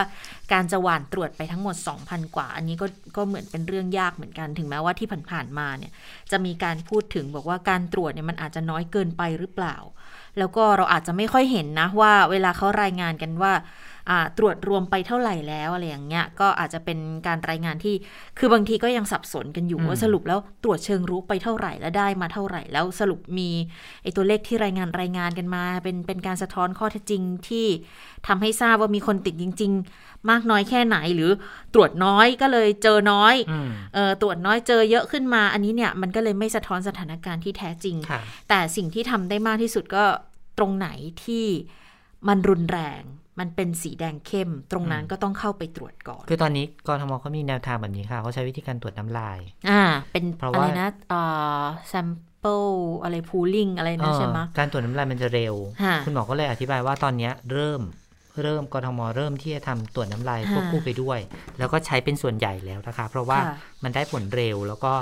การจะหว่านตรวจไปทั้งหมด 2,000 กว่า อันนี้ก็ก็เหมือนเป็นเรื่องยากเหมือนกันถึงแม้ว่าที่ผ่านๆมาเนี่ยจะมีการพูดถึงบอกว่าการตรวจเนี่ยมันอาจจะน้อยเกินไปหรือเปล่า แล้วก็เราอาจจะไม่ค่อยเห็นนะว่าเวลาเขารายงานกันว่าอ่า ตรวจรวมไปเท่าไหร่แล้วอะไรอย่างเงี้ยก็อาจจะเป็นการรายงานที่คือบางทีก็ยังสับสนกันอยู่อืมว่าสรุปแล้วตรวจเชิงรุกไปเท่าไหร่แล้วได้มาเท่าไหร่ แล้วสรุปมีไอตัวเลขที่รายงานรายงานกันมา เป็นเป็นการสะท้อนข้อเท็จจริงที่ทำให้ทราบว่ามีคนติดจริง ๆ มากน้อยแค่ไหนหรือตรวจน้อยก็เลยเจอน้อยอืมเออตรวจน้อยเจอเยอะขึ้นมา อันนี้เนี่ยมันก็เลยไม่สะท้อนสถานการณ์ที่แท้จริงค่ะแต่สิ่งที่ทำได้มากที่สุดก็ตรงไหนที่มันรุนแรง มันเป็นสีแดงเข้ม ตรงนั้นอืมก็ต้องเข้าไปตรวจก่อน คือตอนนี้กทมเขามีแนวทางแบบนี้ค่ะเขาใช้วิธีการตรวจน้ำลาย อ่า เป็นเพราะอะไรว่านะอ่า sample อะไร pooling อะไรนะใช่ไหมเออการตรวจน้ำลายมันจะเร็วค่ะคุณหมอก็เลยอธิบายว่าตอนเนี้ยเริ่มเริ่มกทมเริ่มที่จะทำตรวจน้ำลายค่ะควบคู่ไปด้วย แล้วก็ใช้เป็นส่วนใหญ่แล้วนะคะ เพราะว่าค่ะมันได้ผลเร็วแล้วก็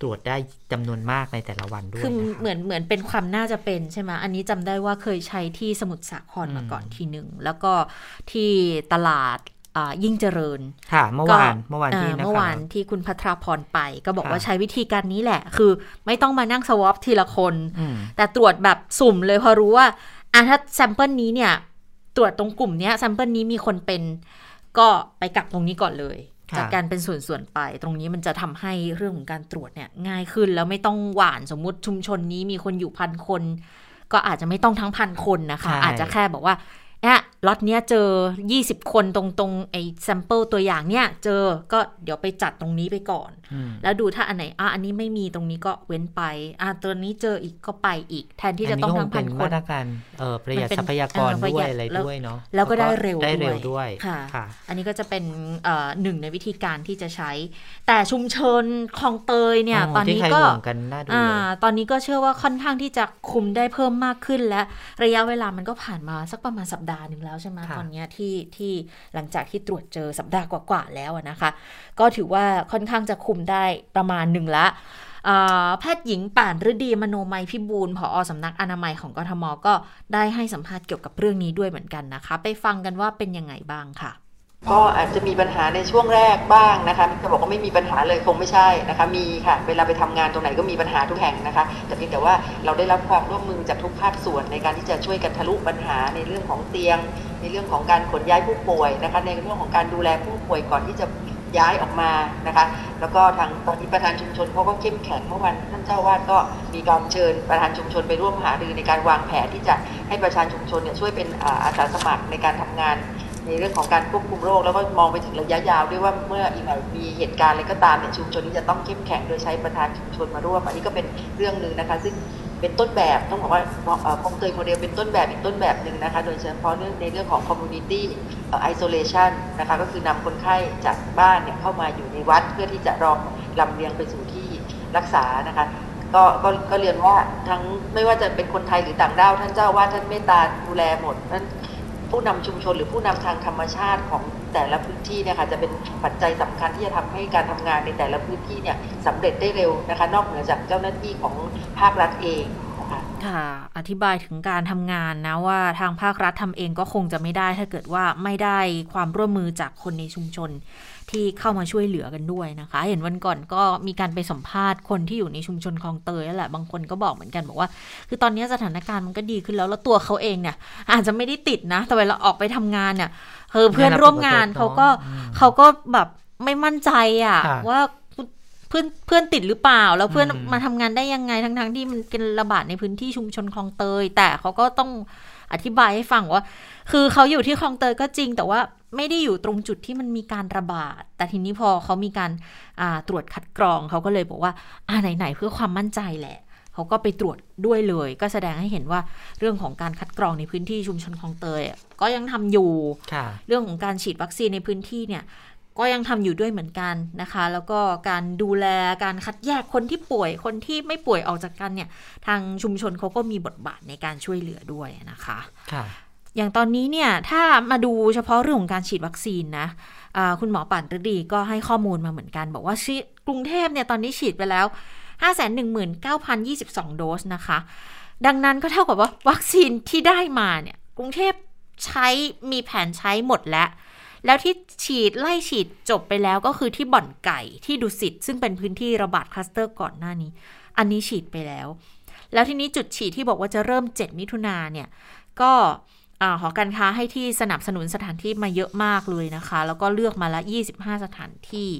ตรวจได้จำนวนมากในแต่ละวันด้วยคือนะคะเหมือนเหมือนเป็นความน่าจะเป็นใช่ไหมอันนี้จำได้ว่าเคยใช้ที่สมุทรสาครมาอืมก่อนทีหนึ่ง แล้วก็ที่ตลาดอ่ายิ่งเจริญ ค่ะ เมื่อวานก็เมื่อวานที่อ่านะเมื่อคะวานที่คุณพัทราพรไป ก็บอกค่ะว่าใช้วิธีการนี้แหละ คือไม่ต้องมานั่ง swab ทีละคนอืมแต่ตรวจแบบสุ่มเลยพอรู้ว่าอะถ้า sample นี้เนี่ย ตรวจตรงกลุ่มเนี้ย sample นี้มีคนเป็น ก็ไปกักตรงนี้ก่อนเลยค่ะ จัดการเป็นส่วนๆไป ตรงนี้มันจะทำให้เรื่องของการตรวจเนี่ยง่ายขึ้นแล้วไม่ต้องหว่านสมมุติชุมชนนี้มีคนอยู่พันคน ก็อาจจะไม่ต้องทั้งพันคนนะคะใช่อาจจะแค่บอกว่า เนี่ยล็อตเนี้ยเจอ 20 คนตรงตรงไอ้ sample ตัวอย่างเนี่ย เจอก็เดี๋ยวไปจัดตรงนี้ไปก่อนอืมแล้วดูถ้าอันไหนอะอันนี้ไม่มีตรงนี้ก็เว้นไป อะตัวนี้เจออีกก็ไปอีก แทนที่จะต้องทั้งพันอัคก็คเป็นมาตรการเอ่อประหยัดมันเป็นทรัพยากรเออประด้หวยัยดอะไรแล้วด้วยเนาะแล้วก็ได้เร็วได้เร็วด้วยด้วยค่ะค่ะ อันนี้ก็จะเป็นเอ่อหนึ่งในวิธีการที่จะใช้ แต่ชุมชนคลองเตยเนี่ย ตอนที่นี้ใครก็ห่วงกันน่าดูอ่าเลยตอนนี้ก็เชื่อว่าค่อนข้างที่จะคุมได้เพิ่มมากขึ้นและระยะเวลามันก็ผ่านมาสักประมาณสัปดาห์หนึ่งแล้วใช่ไหมค่ะตอนเนี้ยที่ที่หลังจากที่ตรวจเจอสัปดาห์กว่าๆแล้วอะนะคะ ก็ถือว่าค่อนข้างจะคุมได้ประมาณหนึ่งละแพทย์หญิงป่านฤดีมโนมัยพิบูลผอสำนักอนามัยของกทมก็ได้ให้สัมภาษณ์เกี่ยวกับเรื่องนี้ด้วยเหมือนกันนะคะ ไปฟังกันว่าเป็นยังไงบ้างค่ะ ก็อาจจะมีปัญหาในช่วงแรกบ้างนะคะจะบอกว่าไม่มีปัญหาเลยคงไม่ใช่นะคะ มีค่ะ เวลาไปทำงานตรงไหนก็มีปัญหาทุกแห่งนะคะ แต่เพียงแต่ว่าเราได้รับความร่วมมือจากทุกภาคส่วนในการที่จะช่วยกันทะลุปัญหาในเรื่องของเตียง ในเรื่องของการขนย้ายผู้ป่วยนะคะ ในเรื่องของการดูแลผู้ป่วยก่อนที่จะย้ายออกมานะคะ แล้วก็ทางตอนนี้ประธานชุมชนเขาก็เข้มแข็งเมื่อวันท่านเจ้าวาดก็มีการเชิญประธานชุมชนไปร่วมหารือในการวางแผนที่จะให้ประชาชนชุมชนเนี่ยช่วยเป็นอาสาสมัครในการทำงาน ในเรื่องของการควบคุมโรคแล้วก็มองไปถึงระยะยาวด้วยว่าเมื่ออีกหน่อยมีเหตุการณ์อะไรก็ตามเนี่ยชุมชนนี้จะต้องเข้มแข็งโดยใช้ประธานชุมชนมาร่วมอันนี้ก็เป็นเรื่องหนึ่งนะคะ ซึ่งเป็นต้นแบบต้องบอกว่าคงเตยโมเดลเป็นต้นแบบอีกต้นแบบหนึ่งนะคะ โดยเฉพาะเรื่องในเรื่องของ community isolation นะคะก็คือนำคนไข้จากบ้านเนี่ยเข้ามาอยู่ในวัดเพื่อที่จะรองลำเลียงไปสู่ที่รักษานะคะก็ก็ก็เรียนว่าทั้งไม่ว่าจะเป็นคนไทยหรือต่างด้าวท่านเจ้าว่าท่านเมตตาดูแลหมดท่าน ผู้นำชุมชนหรือผู้นำทางธรรมชาติของแต่ละพื้นที่เนี่ยค่ะจะเป็นปัจจัยสำคัญที่จะทำให้การทำงานในแต่ละพื้นที่เนี่ยสำเร็จได้เร็วนะคะ นอกเหนือจากเจ้าหน้าที่ของภาครัฐเอง ค่ะ อธิบายถึงการทำงานนะว่าทางภาครัฐทำเองก็คงจะไม่ได้ถ้าเกิดว่าไม่ได้ความร่วมมือจากคนในชุมชนที่เข้ามาช่วยเหลือกันด้วยนะคะ เห็นวันก่อนก็มีการไปสัมภาษณ์คนที่อยู่ในชุมชนคลองเตยนั่นแหละ บางคนก็บอกเหมือนกันบอกว่า คือตอนนี้สถานการณ์มันก็ดีขึ้นแล้ว แล้วตัวเขาเองเนี่ย อาจจะไม่ได้ติดนะ แต่เวลาออกไปทำงานเนี่ยเเพื่อนร่วมงานเขาก็เขาก็แบบไม่มั่นใจอะว่า เพื่อนเพื่อนติดหรือเปล่า แล้วเพื่อนมาทำงานได้ยังไงทั้งๆทที่มันเป็นระบาดในพื้นที่ชุมชนคลองเตย แต่เขาก็ต้องอธิบายให้ฟังว่า คือเขาอยู่ที่คลองเตยก็จริง แต่ว่าไม่ได้อยู่ตรงจุดที่มันมีการระบาด แต่ทีนี้พอเขามีการตรวจคัดกรองเขาก็เลยบอกว่าอ่าไหนๆเพื่อความมั่นใจแหละเขาก็ไปตรวจด้วยเลย ก็แสดงให้เห็นว่าเรื่องของการคัดกรองในพื้นที่ชุมชนคลองเตยก็ยังทำอยู่เรื่องของการฉีดวัคซีนในพื้นที่เนี่ย ก็ยังทำอยู่ด้วยเหมือนกันนะคะ แล้วก็การดูแลการคัดแยกคนที่ป่วยคนที่ไม่ป่วยออกจากกันเนี่ยทางชุมชนเขาก็มีบทบาทในการช่วยเหลือด้วยนะคะค่ะอย่างตอนนี้เนี่ยถ้ามาดูเฉพาะเรื่องของการฉีดวัคซีนนะคุณหมอป่านฤดีก็ให้ข้อมูลมาเหมือนกัน บอกว่ากรุงเทพเนี่ยตอนนี้ฉีดไปแล้ว 519,022 โดสนะคะ ดังนั้นก็เท่ากับว่าวัคซีนที่ได้มาเนี่ยกรุงเทพใช้มีแผนใช้หมดแล้ว แล้วที่ฉีดไล่ฉีดจบไปแล้วก็คือที่บ่อนไก่ที่ดุสิตซึ่งเป็นพื้นที่ระบาดคลัสเตอร์ก่อนหน้านี้ อันนี้ฉีดไปแล้ว แล้วทีนี้จุดฉีดที่บอกว่าจะเริ่ม 7 มิถุนาเนี่ย ก็หอการค้าให้ที่สนับสนุนสถานที่มาเยอะมากเลยนะคะ แล้วก็เลือกมาละ 25 สถานที่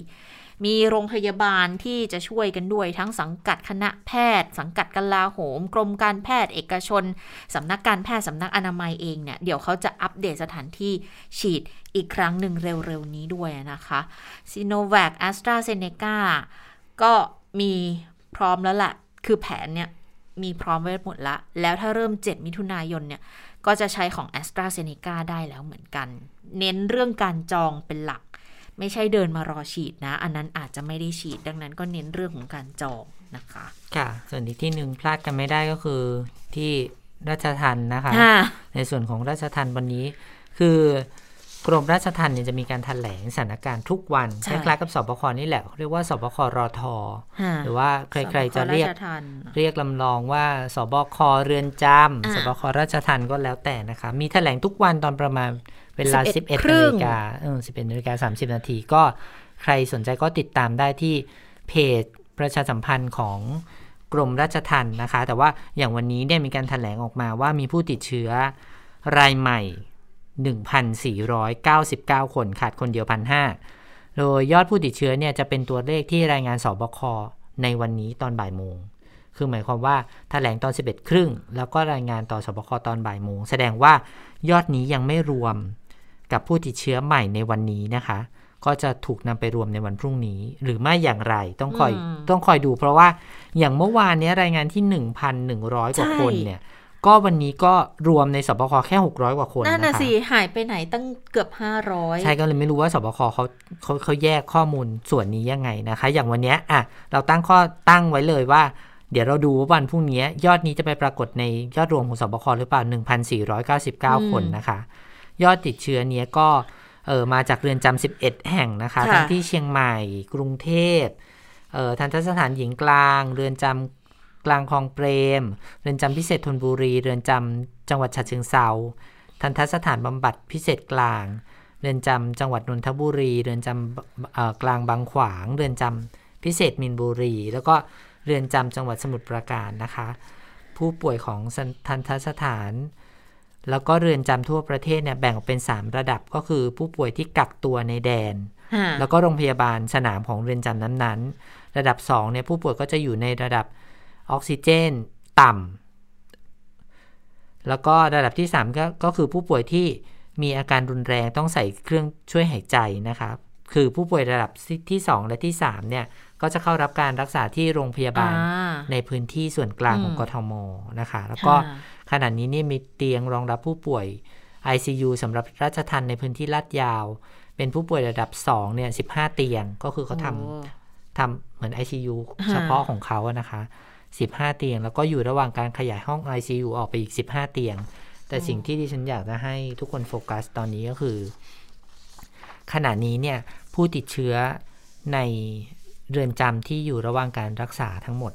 มีโรงพยาบาลที่จะช่วยกันด้วยทั้งสังกัดคณะแพทย์ สังกัดกลาโหม กรมการแพทย์เอกชนสำนักการแพทย์สำนักอนามัยเองเนี่ยเดี๋ยวเขาจะอัปเดตสถานที่ฉีดอีกครั้งหนึ่งเร็วๆนี้ด้วยนะคะซีโนแวคแอสตราเซเนกาก็มีพร้อมแล้วแหละคือแผนเนี่ยมีพร้อมไว้หมดละ แล้วถ้าเริ่ม 7 มิถุนายนเนี่ย ก็จะใช้ของ a s t r a z เซ e c a ได้แล้วเหมือนกัน เน้นเรื่องการจองเป็นหลัก ไม่ใช่เดินมารอฉีดนะ อันนั้นอาจจะไม่ได้ฉีดดังนั้นก็เน้นเรื่องของการจองนะคะ ค่ะ ส่วนที่ที่หนึ่งพลาดกันไม่ได้ก็คือที่ราชทันนะคะ ในส่วนของราชทันวันนี้ คือกรมราชทันเนี่ยจะมีการถแถลงสถานการณ์ทุกวันคล้ายๆกับสบคนี่แหละ เรียกว่าสบครอทอหรือว่าใครๆจะเรียกเรียกลำลองว่าสบคเรือนจำสบคราชทันก็แล้วแต่นะคะ มีถแถลงทุกวันตอนประมาณ เวลา 11นาฬิกาเออ11นาฬิกา30 นาที ก็ใครสนใจก็ติดตามได้ที่เพจประชาสัมพันธ์ของกรมราชทัณฑ์นะคะ แต่ว่าอย่างวันนี้เนี่ยมีการถแถลงออกมาว่ามีผู้ติดเชื้อรายใหม่ 1,499 คนขาดคนเดียวพันห้าโดยยอดผู้ติดเชื้อเนี่ยจะเป็นตัวเลขที่รายงานสบคในวันนี้ตอนบ่ายโมง คือหมายความว่าถแถลงตอน 11 ครึ่ง แล้วก็รายงานต่อสบคตอนบ่ายโมง แสดงว่ายอดนี้ยังไม่รวม กับผู้ติดเชื้อใหม่ในวันนี้นะคะ ก็จะถูกนำไปรวมในวันพรุ่งนี้ หรือไม่อย่างไรต้องคอยต้องคอยดู เพราะว่าอย่างเมื่อวานนี้รายงานที่ 1,100 กว่าคนเนี่ยก็วันนี้ก็รวมในสบคแค่ 600 กว่าคนนั่นนะสิหายไปไหนตั้งเกือบ 500 ใช่ก็เลยไม่รู้ว่าสบคเขาเขาเขาแยกข้อมูลส่วนนี้ยังไงนะคะ อย่างวันนี้อะเราตั้งข้อตั้งไว้เลยว่า เดี๋ยวเราดูว่าวันพรุ่งนี้ยอดนี้จะไปปรากฏในยอดรวมของสบคหรือเปล่า 1,499 คนนะคะ ยอดติดเชื้อเนี้ยก็เออมาจากเรือนจำ11 แห่งนะคะทั้งที่เชียงใหม่ กรุงเทพเอ่อทันตสถานหญิงกลาง เรือนจำกลางคลองเปรม เรือนจำพิเศษธนบุรี เรือนจำจังหวัดฉะเชิงเซาทันตสถานบำบัดพิเศษกลาง เรือนจำจังหวัดนนทบุรี เรือนจำเอ่อกลางบางขวาง เรือนจำพิเศษมินบุรี แล้วก็เรือนจำจังหวัดสมุทรปราการนะคะ ผู้ป่วยของทันตสถาน แล้วก็เรือนจำทั่วประเทศเนี่ยแบ่งออกเป็น 3 ระดับก็คือผู้ป่วยที่กักตัวในแดนค่ะแล้วก็โรงพยาบาลสนามของเรือนจำนั้นๆ ระดับ2เนี่ยผู้ป่วยก็จะอยู่ในระดับออกซิเจนต่ำแล้วก็ระดับที่ 3 ก็ก็คือผู้ป่วยที่มีอาการรุนแรงต้องใส่เครื่องช่วยหายใจนะครับ คือผู้ป่วยระดับที่ 2 และที่3เนี่ยก็จะเข้ารับการรักษาที่โรงพยาบาลอ่าในพื้นที่ส่วนกลางของอืมกทมนะคะ แล้วก็ค่ะ ขณะนี้เนี่ยมีเตียงรองรับผู้ป่วย ICU สำหรับราชทันในพื้นที่ลาดยาว เป็นผู้ป่วยระดับ2เนี่ย15 เตียงก็คือเขาทโอ้ำทำเหมือน ICU ค่ะเฉพาะของเขาอะนะคะ 15 เตียง แล้วก็อยู่ระหว่างการขยายห้อง ICU ออกไปอีก 15 เตียง แต่สิ่งที่ดิฉันอยากจะให้ทุกคนโฟกัสตอนนี้ก็คือ ขณะนี้เนี่ยผู้ติดเชื้อในเรือนจำที่อยู่ระหว่างการรักษาทั้งหมด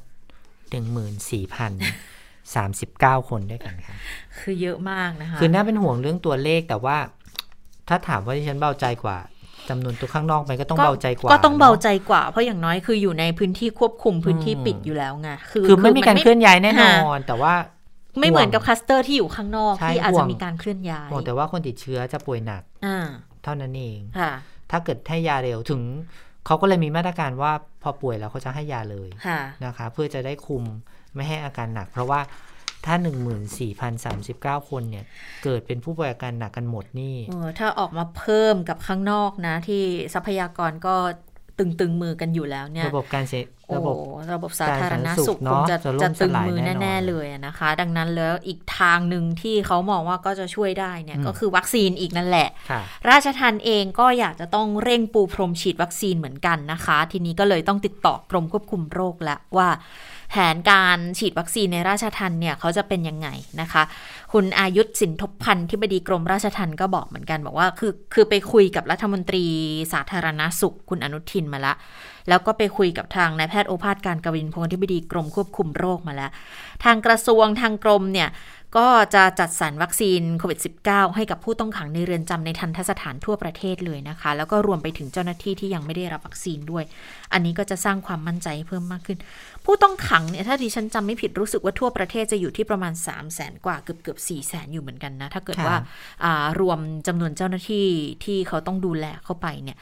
14,039 คนด้วยกันค่ะคือเยอะมากนะคะ คือน่าเป็นห่วงเรื่องตัวเลขแต่ว่า ถ้าถามว่าดิฉันเบาใจกว่าจำนวนตัวข้างนอกไปก็ต้องเบาใจกว่า ก็ต้องเบานะใจกว่า เพราะอย่างน้อยคืออยู่ในพื้นที่ควบคุมพื้นที่อืมปิดอยู่แล้วไงคือคือไม่มีการเคลื่อนย้ายแน่นอค่ะนแต่ว่าไม่เหมือนกับคลัสเตอร์ที่อยู่ข้างนอกใช่ที่อาจห่วจะงมีการเคลื่อนย้ายห่วงแต่ว่าคนติดเชื้อจะป่วยหนักอ่าเท่านั้นเองค่ะถ้าเกิดให้ยาเร็วถึงเขาก็เลยมีมาตรการว่าพอป่วยแล้วเขาจะให้ยาเลยค่ะนะคะ เพื่อจะได้คุม ไม่ให้อาการหนัก เพราะว่าถ้า 14,039 คนเนี่ย เกิดเป็นผู้ป่วยอาการหนักกันหมดนี่เออถ้าออกมาเพิ่มกับข้างนอกนะ ที่ทรัพยากรก็ตึงตึงๆมือกันอยู่แล้วเนี่ย ระบบการเสโอ้ระบบระบบสาธารณสุขการสาธารณสุขคงจะเนอะจะล่มจะตึงสลายมือแน่นอนแน่ๆเลยนะคะ ดังนั้นแล้วอีกทางหนึ่งที่เขามองว่าก็จะช่วยได้เนี่ยอืมก็คือวัคซีนอีกนั่นแหละค่ะราชทันเองก็อยากจะต้องเร่งปูพรมฉีดวัคซีนเหมือนกันนะคะ ทีนี้ก็เลยต้องติดต่อกรมควบคุมโรคแล้วว่า แผนการฉีดวัคซีนในราชทันเนี่ยเขาจะเป็นยังไงนะคะ คุณอายุธสินทบพันธ์ที่บดีกรมราชทันก็บอกเหมือนกัน บอกว่าคือคือไปคุยกับรัฐมนตรีสาธารณสุข คุณอนุทินมาละ แล้วก็ไปคุยกับทางนายแพทย์โอภาสการกวินพงศ์ที่บดีกรมควบคุมโรคมาแล้ว ทางกระทรวงทางกรมเนี่ย ก็จะจัดสรรวัคซีนโควิด -19 ให้กับผู้ต้องขังในเรือนจำในทันทสถานทั่วประเทศเลยนะคะ แล้วก็รวมไปถึงเจ้าหน้าที่ที่ยังไม่ได้รับวัคซีนด้วย อันนี้ก็จะสร้างความมั่นใจให้เพิ่มมากขึ้น ผู้ต้องขังเนี่ยถ้าดิฉันจำไม่ผิดรู้สึกว่าทั่วประเทศจะอยู่ที่ประมาณ 3 0 0แสนกว่าเกือบเกือบ4 0 0แสนอยู่เหมือนกันนะ ถ้าเกิดค่ะว่าอ่ารวมจำนวนเจ้าหน้าที่ที่เขาต้องดูแลเข้าไปเนี่ย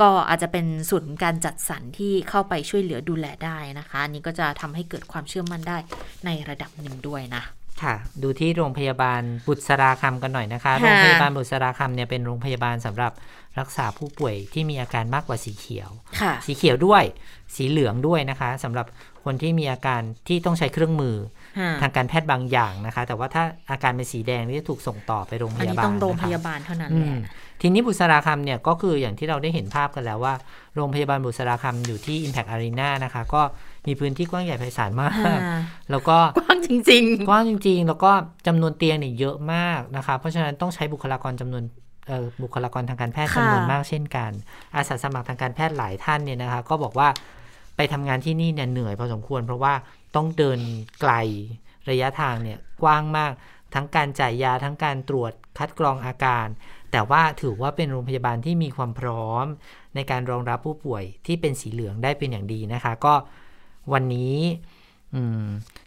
ก็อาจจะเป็นส่วนของการจัดสรรที่เข้าไปช่วยเหลือดูแลได้นะคะอันนี้ก็จะทำให้เกิดความเชื่อมั่นได้ในระดับหนึ่งด้วยนะ ค่ะ ดูที่โรงพยาบาลบุตรสราคำกันหน่อยนะคะค่ะโรงพยาบาลบุตรสราคำเนี่ยเป็นโรงพยาบาลสำหรับรักษาผู้ป่วยที่มีอาการมากกว่าสีเขียวค่ะสีเขียวด้วย สีเหลืองด้วยนะคะสำหรับคนที่มีอาการที่ต้องใช้เครื่องมือ ทางการแพทย์บางอย่างนะคะ แต่ว่าถ้าอาการเป็นสีแดงนี่จะถูกส่งต่อไปโรงพอันยานี้บาลต้องโรงนะพคะยาบาลเท่านั้นอืแหละมทีนี้บุษราคำเนี่ยก็คืออย่างที่เราได้เห็นภาพกันแล้วว่า โรงพยาบาลบุษราคำอยู่ที่ Impact Arena นะคะ ก็ มีพื้นที่กว้างใหญ่ไพศาลมากอ่าแล้วก็กว้างจริงกว้างจริง ๆ แล้วก็จำนวนเตียงเนี่ยเยอะมากนะคะ เพราะฉะนั้นต้องใช้บุคลากรจำนวนเอ่อบุคลากรทางการแพทย์ค่ะจำนวนมากเช่นกัน อาสาสมัครทางการแพทย์หลายท่านเนี่ยนะคะ ก็บอกว่าไปทำงานที่นี่เนี่ยเหนื่อยพอสมควร เพราะว่าต้องเดินไกลระยะทางเนี่ยกว้างมาก ทั้งการจ่ายยาทั้งการตรวจคัดกรองอาการ แต่ว่าถือว่าเป็นโรงพยาบาลที่มีความพร้อม ในการรองรับผู้ป่วยที่เป็นสีเหลืองได้เป็นอย่างดีนะคะ ก็ วันนี้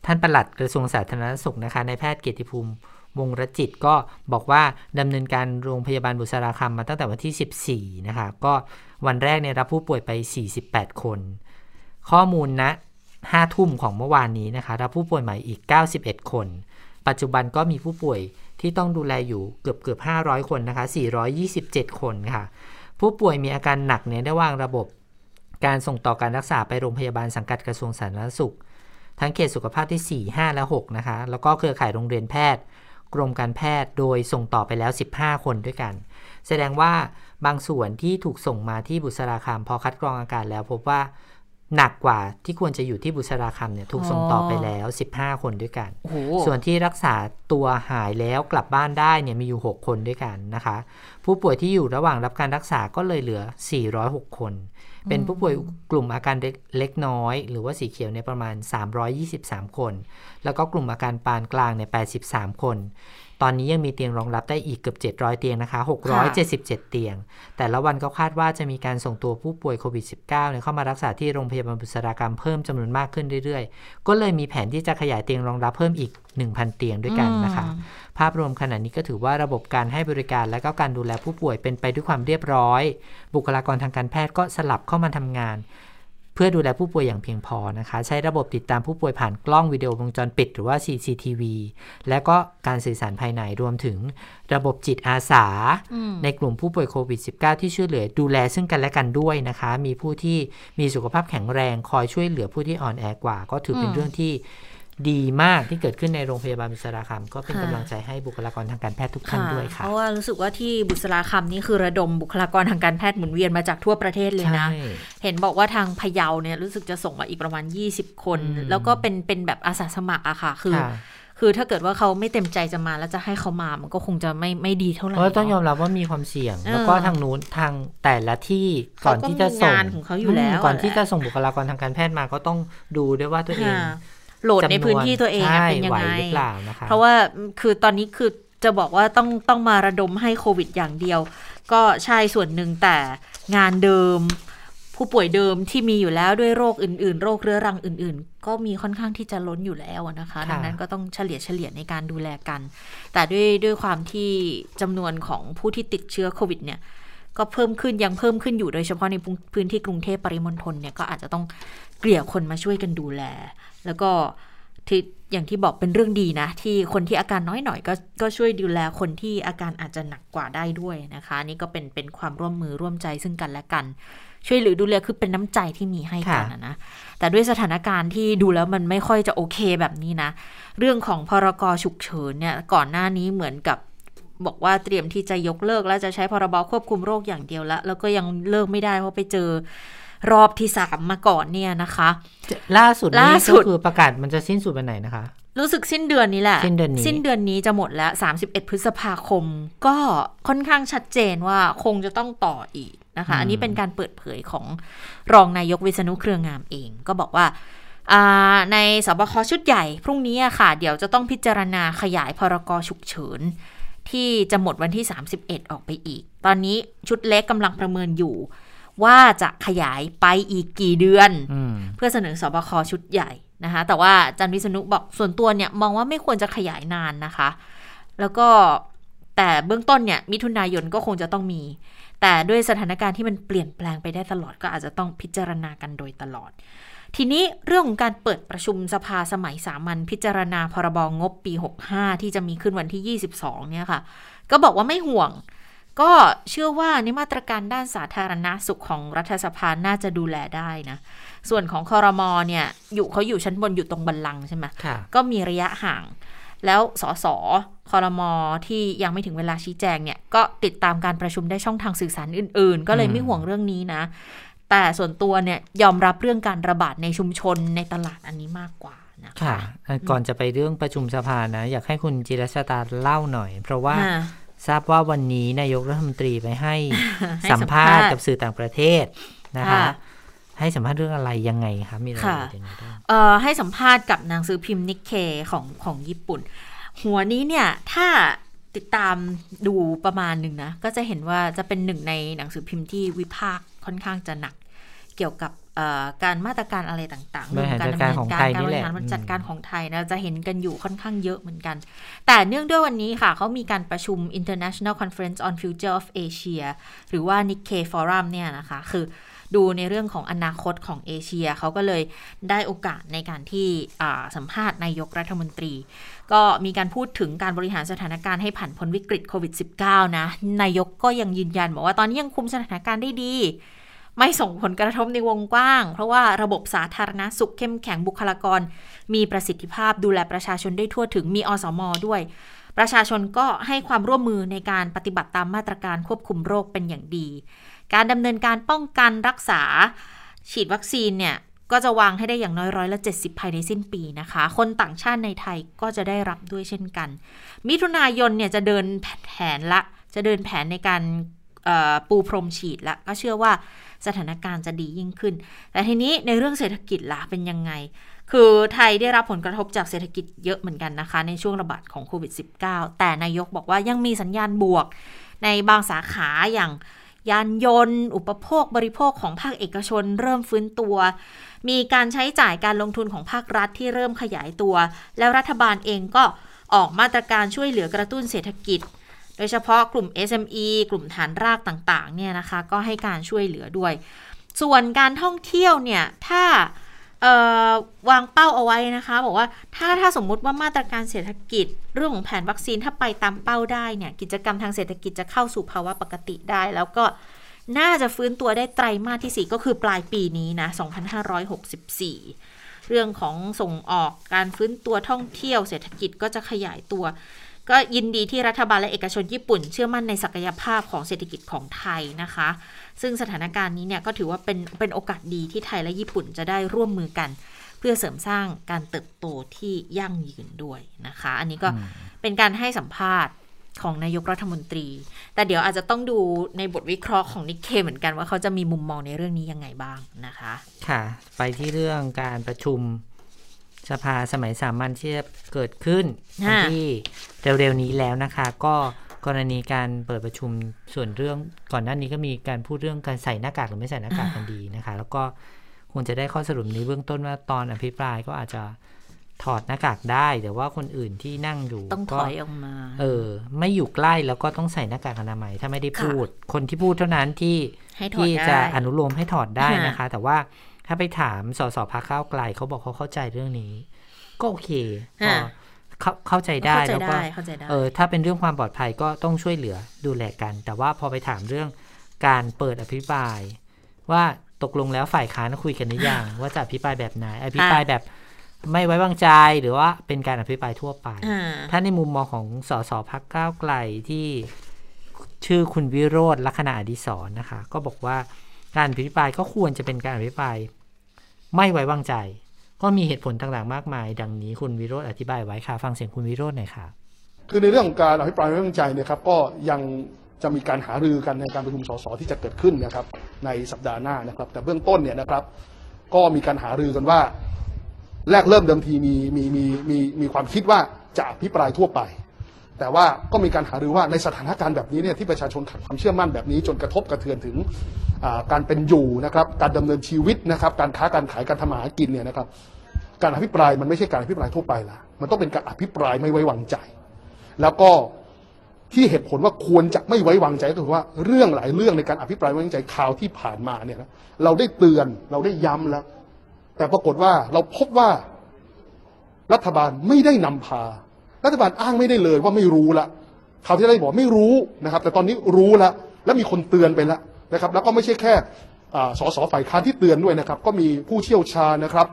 ท่านประหลัดกระทรวงสาธารณสุขนะคะนายแพทย์เกียรติภูมิวงรจิตก็บอกว่าดำเนินการโรงพยาบาลบุษราคำมาตั้งแต่วันที่ 14 นะคะ ก็วันแรกเนี่ยรับผู้ป่วยไป 48 คน ข้อมูลณ5ทุ่มของเมื่อวานนี้นะคะ รับผู้ป่วยใหม่อีก 91 คน ปัจจุบันก็มีผู้ป่วยที่ต้องดูแลอยู่เกือบเกือบ500 คนนะคะ 427 คนค่ะ ผู้ป่วยมีอาการหนักเนี่ยได้วางระบบ การส่งต่อการรักษาไปโรงพยาบาลสังกัดกระทรวงสาธารณสุข ทั้งเขตสุขภาพที่ 4 5 และ 6 นะคะ แล้วก็เครือข่ายโรงเรียนแพทย์ กรมการแพทย์โดยส่งต่อไปแล้ว 15 คนด้วยกัน แสดงว่าบางส่วนที่ถูกส่งมาที่บุษราคำพอคัดกรองอาการแล้ว พบว่าหนักกว่าที่ควรจะอยู่ที่บุษราคำเนี่ยถูกส่งต่อไปแล้ว 15 คนด้วยกันๆโอ้โหส่วนที่รักษาตัวหายแล้วกลับบ้านได้เนี่ยมีอยู่ 6 คนด้วยกันนะคะ ผู้ป่วยที่อยู่ระหว่างรับการรักษาก็เลยเหลือ 406 คน เป็นผู้ป่วยกลุ่มอาการเล็กน้อย หรือว่าสีเขียวในประมาณ 323 คน แล้วก็กลุ่มอาการปานกลางใน 83 คน ตอนนี้ยังมีเตียงรองรับได้อีกเกือบ 700 เตียงนะคะ 677 เตียง แต่ละวันก็คาดว่าจะมีการส่งตัวผู้ป่วยโควิด -19 เนี่ยเข้ามารักษาที่โรงพยาบาลบุษรากรรมเพิ่มจำนวนมากขึ้นเรื่อยๆ ก็เลยมีแผนที่จะขยายเตียงรองรับเพิ่มอีก 1,000 เตียงด้วยกันนะคะ ภาพรวมขณะนี้ก็ถือว่าระบบการให้บริการและก็การดูแลผู้ป่วยเป็นไปด้วยความเรียบร้อย บุคลากรทางการแพทย์ก็สลับเข้ามาทำงานเพื่อดูแลผู้ป่วยอย่างเพียงพอนะคะ ใช้ระบบติดตามผู้ป่วยผ่านกล้องวิดีโอวงจรปิด หรือว่า CCTV และก็การสื่อสารภายในรวมถึงระบบจิตอาสา ในกลุ่มผู้ป่วยโควิด -19 ที่ช่วยเหลือดูแลซึ่งกันและกันด้วยนะคะ มีผู้ที่มีสุขภาพแข็งแรง คอยช่วยเหลือผู้ที่อ่อนแอกว่า ก็ถือเป็นเรื่องที่ ดีมากที่เกิดขึ้นในโรงพยาบาลบุษราคำก็เป็นกำลังใจให้บุคลากรทางการแพทย์ทุกท่านด้วยค่ะ เพราะว่ารู้สึกว่าที่บุษราคำนี่คือระดมบุคลากรทางการแพทย์หมุนเวียนมาจากทั่วประเทศเลยนะใช่เห็นบอกว่าทางพะเยาเนี่ยรู้สึกจะส่งมาอีกประมาณ 20 คนอืมแล้วก็เป็นเป็นแบบอาสาสมัครอะค่ะ คือค่ะคือถ้าเกิดว่าเขาไม่เต็มใจจะมาแล้วจะให้เขามามันก็คงจะไม่ไม่ดีเท่าไหร่เพราะต้องยอมเนะรับว่ามีความเสี่ยงเออแล้วก็ทางนู้นทางแต่ละที่ก่อนที่จะส่งเขาก็มีงานของเขาอยู่แล้วมก่อนแหละที่จะส่งบุคลากรทางการแพทย์มาก็ต้องดูด้วยว่าตัวเองค่ะ โหลดในพื้นที่ตัวเองอะใช่เป็นยังไหวไงหรือเปล่านะคะเพราะว่าคือตอนนี้คือจะบอกว่าต้องต้องมาระดมให้โควิดอย่างเดียว ก็ใช่ส่วนหนึ่งแต่งานเดิม ผู้ป่วยเดิมที่มีอยู่แล้วด้วยโรคอื่น ๆ โรคเรื้อรังอื่น ๆ ก็มีค่อนข้างที่จะล้นอยู่แล้วอะนะคะค่ะดังนั้นก็ต้องเฉลี่ยเฉลี่ยในการดูแลกัน แต่ด้วยด้วยความที่จำนวนของผู้ที่ติดเชื้อโควิดเนี่ย ก็เพิ่มขึ้นยังเพิ่มขึ้นอยู่โดยเฉพาะในพื้นที่กรุงเทพปริมณฑลเนี่ยก็อาจจะต้องเกลี่ยคนมาช่วยกันดูแล แล้วก็ที่อย่างที่บอกเป็นเรื่องดีนะ ที่คนที่อาการน้อยหน่อยก็ก็ช่วยดูแลคนที่อาการอาจจะหนักกว่าได้ด้วยนะคะ นี่ก็เป็นเป็นความร่วมมือร่วมใจซึ่งกันและกัน ช่วยเหลือดูแลคือเป็นน้ำใจที่มีให้กันนะนะแต่ด้วยสถานการณ์ที่ดูแล้วมันไม่ค่อยจะโอเคแบบนี้นะ เรื่องของพรกฉุกเฉินเนี่ยก่อนหน้านี้เหมือนกับ บอกว่าเตรียมที่จะยกเลิก และจะใช้พรบควบคุมโรคอย่างเดียวละแล้วก็ยังเลิกไม่ได้เพราะไปเจอรอบที่สามมาก่อนเนี่ยนะคะ ล่าสุดล่านี่สุก็ดคือประกาศมันจะสิ้นสุดวันไหนนะคะ รู้สึกสิ้นเดือนนี้แหละ สิ้นเดือนนี้สิ้นเดือนนี้จะหมดแล้ว 31 พฤษภาคม ก็ค่อนข้างชัดเจนว่าคงจะต้องต่ออีกนะคะ อันนี้เป็นการเปิดเผยของรองนายกวิษณุเครืองามเอง ก็บอกว่าอ่าในสบคชุดใหญ่พรุ่งนี้อะค่ะ เดี๋ยวจะต้องพิจารณาขยายพรกฉุกเฉิน ที่จะหมดวันที่ 31 ออกไปอีก ตอนนี้ชุดเล็กกำลังประเมินอยู่ ว่าจะขยายไปอีกกี่เดือนอืมเพื่อเสนอสบคชุดใหญ่นะคะ แต่ว่าอาจันวิษณุบอกส่วนตัวเนี่ยมองว่าไม่ควรจะขยายนานนะคะ แล้วก็แต่เบื้องต้นเนี่ยมิถุนายนก็คงจะต้องมี แต่ด้วยสถานการณ์ที่มันเปลี่ยนแปลงไปได้ตลอดก็อาจจะต้องพิจารณากันโดยตลอด ทีนี้เรื่องของการเปิดประชุมสภาสมัยสามัญพิจารณาพรบงบปี 65 ที่จะมีขึ้นวันที่ 22 เนี่ยค่ะ ก็บอกว่าไม่ห่วง ก็เชื่อว่าในมาตรการด้านสาธารณาสุขของรัฐสภาน่าจะดูแลได้นะ ส่วนของคอรมอเนี่ยอยู่เขาอยู่ชั้นบนอยู่ตรงบันลังก์ใช่ไหมค่ะก็มีระยะห่าง แล้วสสคอรมอที่ยังไม่ถึงเวลาชี้แจงเนี่ยก็ติดตามการประชุมได้ช่องทางสื่อสารอื่น ๆ ก็เลยอืมไม่ห่วงเรื่องนี้นะ แต่ส่วนตัวเนี่ยยอมรับเรื่องการระบาดในชุมชนในตลาดอันนี้มากกว่านะคะค่ะเอ่อก่อนจะไปเรื่องประชุมสภานะ อยากให้คุณจิรชตาเล่าหน่อย เพราะว่าอ่าทราบว่าวันนี้นายกรัฐมนตรีไปให้ให้สัมภาษณ์สัมภาษณ์กับสื่อต่างประเทศนะคะค่ะให้สัมภาษณ์เรื่องอะไรยังไงคะมีรายละค่ะเอียดยังไงบ้างเอ่อให้สัมภาษณ์กับหนังสือพิมพ์นิกเคของของญี่ปุ่น หัวนี้เนี่ยถ้าติดตามดูประมาณหนึ่งนะ ก็จะเห็นว่าจะเป็นหนึ่งในหนังสือพิมพ์ที่วิพากษ์ ค่อนข้างจะหนัก เกี่ยวกับเอ่อการมาตรการอะไรต่างๆบริหารจัดการของไทยการนี่บแหริละหารอืมจัดการของไทยนะจะเห็นกันอยู่ค่อนข้างเยอะเหมือนกัน แต่เนื่องด้วยวันนี้ค่ะเขามีการประชุม International Conference on Future of Asia หรือว่า Nikkei Forum เนี่ยนะคะคือดูในเรื่องของอนาคตของเอเชียเขาก็เลยได้โอกาสในการที่อ่าสัมภาษณ์นายกรัฐมนตรี ก็มีการพูดถึงการบริหารสถานการณ์ให้ผ่านพ้นวิกฤตโควิด -19 นะนายกก็ยังยืนยันบอกว่าตอนนี้ยังคุมสถานการณ์ได้ดี ไม่ส่งผลกระทบในวงกว้าง เพราะว่าระบบสาธารณสุขเข้มแข็งบุคลากร มีประสิทธิภาพดูแลประชาชนได้ทั่วถึงมีอสมด้วย ประชาชนก็ให้ความร่วมมือในการปฏิบัติตามมาตรการควบคุมโรคเป็นอย่างดี การดำเนินการป้องกันรักษา ฉีดวัคซีนเนี่ยก็จะวางให้ได้อย่างน้อยร้อยละ70 ภายในสิ้นปีนะคะ คนต่างชาติในไทยก็จะได้รับด้วยเช่นกัน มิถุนายนเนี่ยจะเดินแผนละ จะเดินแผนในการปูพรมฉีดละ ก็เชื่อว่า สถานการณ์จะดียิ่งขึ้น แต่ทีนี้ในเรื่องเศรษฐกิจล่ะเป็นยังไง คือไทยได้รับผลกระทบจากเศรษฐกิจเยอะเหมือนกันนะคะ ในช่วงระบาดของโควิด -19 แต่นายกบอกว่ายังมีสัญญาณบวก ในบางสาขาอย่างยานยนต์ อุปโภคบริโภคของภาคเอกชน เริ่มฟื้นตัว มีการใช้จ่ายการลงทุนของภาครัฐที่เริ่มขยายตัว แล้วรัฐบาลเองก็ออกมาตรการช่วยเหลือกระตุ้นเศรษฐกิจ โดยเฉพาะกลุ่ม SME กลุ่มฐานรากต่างๆเนี่ยนะคะก็ให้การช่วยเหลือด้วย ส่วนการท่องเที่ยวเนี่ยถ้าวางเป้าเอาไว้นะคะ บอกว่าถ้าถ้าสมมุติว่ามาตรการเศรษฐกิจ เรื่องของแผนวัคซีนถ้าไปตามเป้าได้เนี่ยกิจกรรมทางเศรษฐกิจจะเข้าสู่ภาวะปกติได้ แล้วก็น่าจะฟื้นตัวได้ไตรมาสที่ 4 ก็คือปลายปีนี้นะ 2564 เรื่องของส่งออกการฟื้นตัวท่องเที่ยวเศรษฐกิจก็จะขยายตัว ก็ยินดีที่รัฐบาลและเอกชนญี่ปุ่น เชื่อมั่นในศักยภาพของเศรษฐกิจของไทยนะคะ ซึ่งสถานการณ์นี้เนี่ยก็ถือว่าเป็นเป็นโอกาสดีที่ไทยและญี่ปุ่นจะได้ร่วมมือกัน เพื่อเสริมสร้างการเติบโตที่ยั่งยืนด้วยนะคะ อันนี้ก็เป็นการให้สัมภาษณ์ของนายกรัฐมนตรี แต่เดี๋ยวอาจจะต้องดูในบทวิเคราะห์ของนิกเคเหมือนกันว่าเขาจะมีมุมมองในเรื่องนี้ยังไงบ้างนะคะ ค่ะ ไปที่เรื่องการประชุม สภาสมัยสามัญที่จะเกิดขึ้นวันที่เร็วๆนี้แล้วนะคะ ก็กรณีการเปิดประชุมส่วนเรื่องก่อนหน้านี้ก็มีการพูดเรื่องการใส่หน้ากากหรือไม่ใส่หน้ากากกันดีนะคะ แล้วก็ควรจะได้ข้อสรุปในเบื้องต้นว่าตอนอภิปรายก็อาจจะถอดหน้ากากได้ แต่ว่าคนอื่นที่นั่งอยู่ต้องถอยออกมา เออ ไม่อยู่ใกล้แล้วก็ต้องใส่หน้ากากอนามัยถ้าไม่ได้พูด คนที่พูดเท่านั้นที่ที่จะอนุโลมให้ถอดได้นะคะ แต่ว่า ถ้าไปถามสสพักข้าวไกลเขาบอกเขาเข้าใจเรื่องนี้ ก็โอเคเข้าเข้าใจได้แล้วก็เออถ้าเป็นเรื่องความปลอดภัยก็ต้องช่วยเหลือดูแลกัน แต่ว่าพอไปถามเรื่องการเปิดอภิปราย ว่าตกลงแล้วฝ่ายค้านคุยกันหรือยังว่าจะอภิปรายแบบไหน อภิปรายแบบไม่ไว้วางใจหรือว่าเป็นการอภิปรายทั่วไป ถ้าในมุมมองของสสพักก้าวไกลที่ชื่อคุณวิโรธลักษณะอดิศรนะคะ ก็บอกว่าการอภิปรายก็ควรจะเป็นการอภิปราย ไม่ไว้วางใจ ก็มีเหตุผลต่างๆมากมาย ดังนี้คุณวิโรธอธิบายไว้ค่ะ ฟังเสียงคุณวิโรธหน่อยค่ะ คือในเรื่องของการอภิปรายไม่ไว้วางใจเนี่ยครับก็ยังจะมีการหารือกันในการประชุมสสที่จะเกิดขึ้นนะครับ ในสัปดาห์หน้านะครับ แต่เบื้องต้นเนี่ยนะครับ ก็มีการหารือกันว่า แรกเริ่มเดิมทีมีมีมีมีมีความคิดว่าจะอภิปรายทั่วไป แต่ว่าก็มีการหารือว่าในสถานการณ์แบบนี้เนี่ยที่ประชาชนขาดความเชื่อมั่นแบบนี้จนกระทบกระเทือนถึงการเป็นอยู่นะครับการดำเนินชีวิตนะครับการค้าการขายการทำมาหากินเนี่ยนะครับการอภิปรายมันไม่ใช่การอภิปรายทั่วไปละมันต้องเป็นการอภิปรายไม่ไว้วางใจ แล้วก็ที่เหตุผลว่าควรจะไม่ไว้วางใจก็คือว่าเรื่องหลายเรื่องในการอภิปรายไม่ไว้วางใจข่าวที่ผ่านมาเนี่ยนะเราได้เตือนเราได้ย้ำแล้ว แต่ปรากฏว่าเราพบว่ารัฐบาลไม่ได้นำพา รัฐบาลอ้างไม่ได้เลยว่าไม่รู้ละเขาที่ได้บอกไม่รู้นะครับ แต่ตอนนี้รู้แล้วและมีคนเตือนไปแล้วนะครับ แล้วก็ไม่ใช่แค่สสฝ่ายค้านที่เตือนด้วยนะครับ ก็มีผู้เชี่ยวชาญนะครับ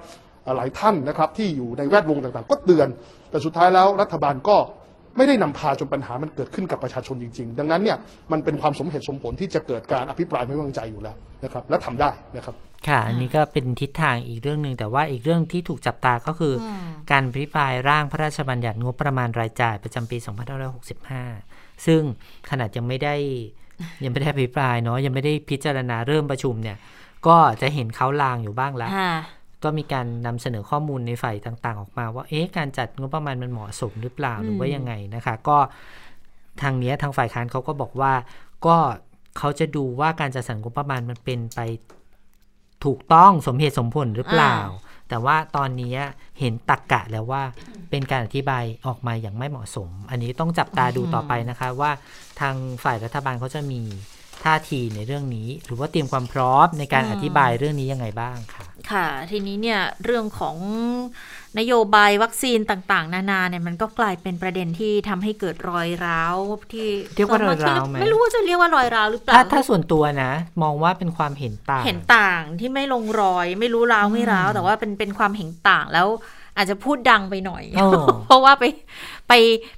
หลายท่านนะครับที่อยู่ในแวดวงต่างๆ ก็เตือน แต่สุดท้ายแล้วรัฐบาลก็ไม่ได้นำพาจนปัญหามันเกิดขึ้นกับประชาชนจริง ๆ ดังนั้นเนี่ยมันเป็นความสมเหตุสมผลที่จะเกิดการอภิปรายไม่ไว้วางใจอยู่แล้วนะครับ และทำได้นะครับ ค่ะ อันนี้ก็เป็นทิศทางอีกเรื่องหนึ่งแต่ว่าอีกเรื่องที่ถูกจับตาก็คือ การอภิปรายร่างพระราชบัญญัติงบประมาณรายจ่ายประจำปี 2565 ซึ่งขนาดยังไม่ได้ยังไม่ได้อภิปรายเนาะยังไม่ได้พิจารณาเริ่มประชุมเนี่ย ก็จะเห็นเขาลางอยู่บ้างแล้วก็มีการนำเสนอข้อมูลในฝ่ายต่างๆ ออกมา ว่าเอ๊ะการจัดงบประมาณมันเหมาะสมหรือเปล่าหรือว่ายังไงนะคะ ก็ทางนี้ทางฝ่ายค้านเขาก็บอกว่าก็เขาจะดูว่าการจัดสรรงบประมาณมันเป็นไป ถูกต้องสมเหตุสมผลหรือเปล่า แต่ว่าตอนนี้เห็นตักกะแล้วว่าเป็นการอธิบายออกมาอย่างไม่เหมาะสม อันนี้ต้องจับตาดูต่อไปนะคะว่าทางฝ่ายรัฐบาลเขาจะมีท่าทีในเรื่องนี้ หรือว่าเตรียมความพร้อมในการอธิบายเรื่องนี้ยังไงบ้างค่ะ ค่ะ ทีนี้เนี่ยเรื่องของ นโยบายวัคซีนต่างๆ นานาเนี่ยมันก็กลายเป็นประเด็นที่ทำให้เกิดรอยร้าวที่เรียกว่ารอยร้าวไหมไม่รู้ว่าจะเรียกว่ารอยร้าวหรือเปล่าถ้าถ้าส่วนตัวนะ มองว่าเป็นความเห็นต่าง เห็นต่างที่ไม่ลงรอย ไม่รู้ร้าวไม่ร้าว แต่ว่าเป็นเป็นความเห็นต่างแล้วอาจจะพูดดังไปหน่อย เพราะว่าไปไป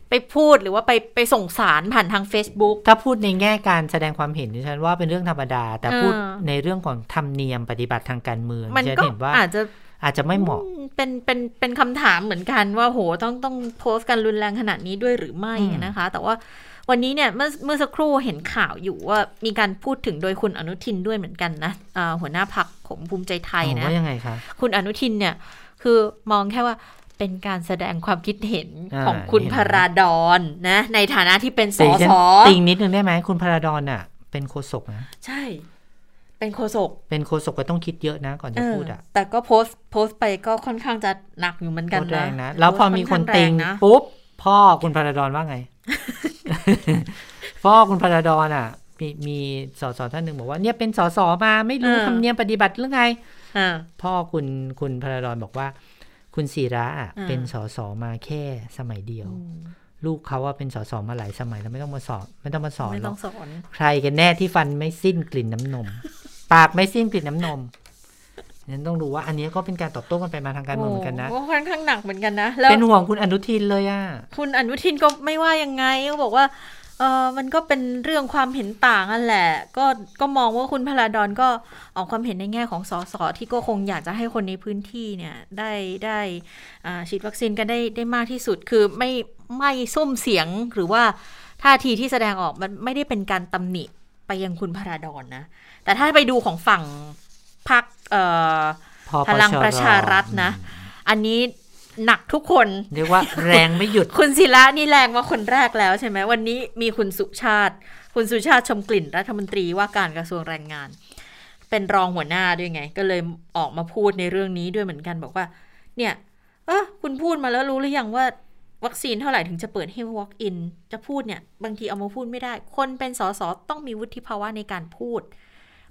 ไปพูดหรือว่าไปไปส่งสารผ่านทาง Facebook ถ้าพูดในแง่การแสดงความเห็นดิฉันว่าเป็นเรื่องธรรมดา แต่พูดในเรื่องของธรรมเนียมปฏิบัติทางการเมืองมันก็เห็นว่าอาจจะ อาจจะไม่เหมาะ เป็นเป็นเป็นคำถามเหมือนกันว่าโหต้องต้องโพสต์กันรุนแรงขนาดนี้ด้วยหรือไม่นะคะ แต่ว่าวันนี้เนี่ยเมื่อเมื่อสักครู่เห็นข่าวอยู่ว่ามีการพูดถึงโดยคุณอนุทินด้วยเหมือนกันนะอ่าหัวหน้าพักของภูมิใจไทยอ๋อนะว่ายังไงคะคุณอนุทินเนี่ยคือมองแค่ว่าเป็นการแสดงความคิดเห็นอ่าของคุณนี่เห็นพไหมราดอนนะในฐานะที่เป็นสแต่อดิฉันสอติงนิดนึงได้ไหมคุณพระดอนอะ เป็นโฆษกนะ ใช่ เป็นโฆษกเป็นโฆษกก็ต้องคิดเยอะนะก่อนจะเออพูดอะแต่ก็โพสต์โพสต์ไปก็ค่อนข้างจะหนักอยู่เหมือนกันโคตรแรนะงนะแล้วพอมีคนติงโพสต์ค่อข้าแรงนะปุ๊บพ่อคุณพระดอนว่าไง พ่อคุณพระดอนอะ มีมีสสท่านหนึ่งบอกว่าเนี่ยเป็นสสมาไม่รู้ทำเนียมปฏิบัติหรือไงอ่าพ่อคุณคุณพระดอนบอกว่า คุณศิระอะอ่าเป็นสสมาแค่สมัยเดียวลูกเขาว่าเป็นสสมาหลายสมัยแล้วไม่ต้องมาสอนไม่ต้องมาสอนไม่หรต้ออกงสอนใครกันแน่ที่ฟันไม่สิ้นกลิ่นน้ำนม ปากไม่สิ้นกลิ่นน้ำนมนั้นต้องรู้ว่าอันนี้ก็เป็นการตอบโต้กันไปมาทางการเมืองเหมือนกันนะโอ้ค่อนข้างหนักเหมือนกันนะแล้วเป็นห่วงคุณอนุทินเลยอะคุณอนุทินก็ไม่ว่ายังไงก็บอกว่าเออมันก็เป็นเรื่องความเห็นต่างนั่นแหละ ก็ก็มองว่าคุณพลาดอนก็ออกความเห็นในแง่ของสสที่ก็คงอยากจะให้คนในพื้นที่เนี่ยได้ได้อ่าฉีดวัคซีนกันได้ได้มากที่สุดคือไม่ไม่ส้มเสียงหรือว่าท่าทีที่แสดงออกมันไม่ได้เป็นการตำหนิ ไปยังคุณพลาดอนนะ แต่ถ้าไปดูของฝั่งพรรคเอ่อพอพลังประชารัฐนะ อันนี้หนักทุกคนเรียกว่าแรงไม่หยุด คุณศิระนี่แรงมาคนแรกแล้วใช่ไหมวันนี้มีคุณสุชาติ คุณสุชาติชมกลิ่นรัฐมนตรีว่าการกระทรวงแรงงาน เป็นรองหัวหน้าด้วยไง ก็เลยออกมาพูดในเรื่องนี้ด้วยเหมือนกันบอกว่า เนี่ย เออคุณพูดมาแล้วรู้หรือยังว่า วัคซีนเท่าไหร่ถึงจะเปิดให้ walk in จะพูดเนี่ย บางทีเอามาพูดไม่ได้ คนเป็นสสต้องมีวุฒิภาวะในการพูด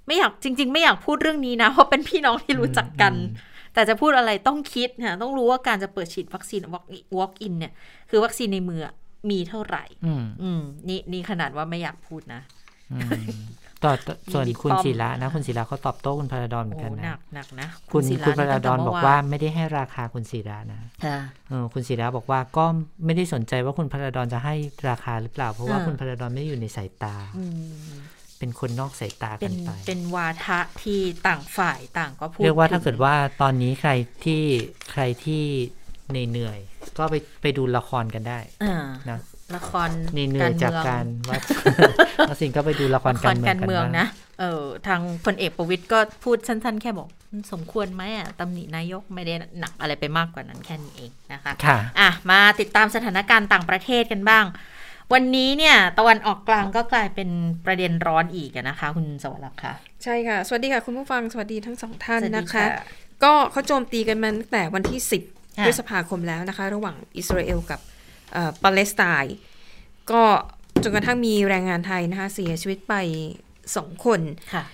ไม่อยากจริง ๆ ไม่อยากพูดเรื่องนี้นะ เพราะเป็นพี่น้องที่รู้จักกัน แต่จะพูดอะไรต้องคิดนะต้องรู้ว่าการจะเปิดฉีดวัคซีน walk in เนี่ย คือวัคซีนในมือมีเท่าไหร่ อืมอืมนี่นี่ขนาดว่าไม่อยากพูดนะอืม ต่อต่อส่วนบิ๊กคุณป้อมศิระนะ คุณศิระเขาตอบโต้คุณพระดอนเหมืโอ้อนกันหนันะกหนักนะคุณศิคุณพนี่ระตั้งดแต่อนเมื่บอกวว่าไม่ได้ให้ราคาคุณศิระนะค่ะเออคุณศิระบอกว่าก็ไม่ได้สนใจว่าคุณพระดอนจะให้ราคาหรือเปล่า เพราะว่าอ่าคุณพระดอนไม่ได้อยู่ในสายตาอืมเป็นคนนอกสายตาเป็กันนไป เป็นวาทะที่ต่างฝ่ายต่างก็พูด เรียกว่าถึงถ้าเกิดว่าตอนนี้ใครที่ใครที่เหนื่อยๆก็ไปไปดูละครกันได้อ่านะ ละครเหนื่อยๆจากการว่าวัคซีนก็ไปดูละครละคการรเมืองการกันเมืองบ้างนะเออทางพลเอกประวิตยก็พูดสั้น ๆ แค่บอกมันสมควรไหมอะตำหนินายกไม่ได้หนักอะไรไปมากกว่านั้นแค่นี้เองนะคะค่ะอะ มาติดตามสถานการณ์ต่างประเทศกันบ้าง วันนี้เนี่ย ตะวันออกกลางก็กลายเป็นประเด็นร้อนอีกอะนะคะ คุณสวรรค์ค่ะ ใช่ค่ะ สวัสดีค่ะ คุณผู้ฟังสวัสดีทั้งสองท่านสวัสดีนะคะค่ะก็เขาโจมตีกันมาตั้งแต่วันที่ 10ค่ะพฤษภาคมแล้วนะคะ ระหว่างอิสราเอลกับเอ่อ ปาเลสไตน์ก็จนกระทั่งมีแรงงานไทยนะคะเสียชีวิตไป2คนค่ะ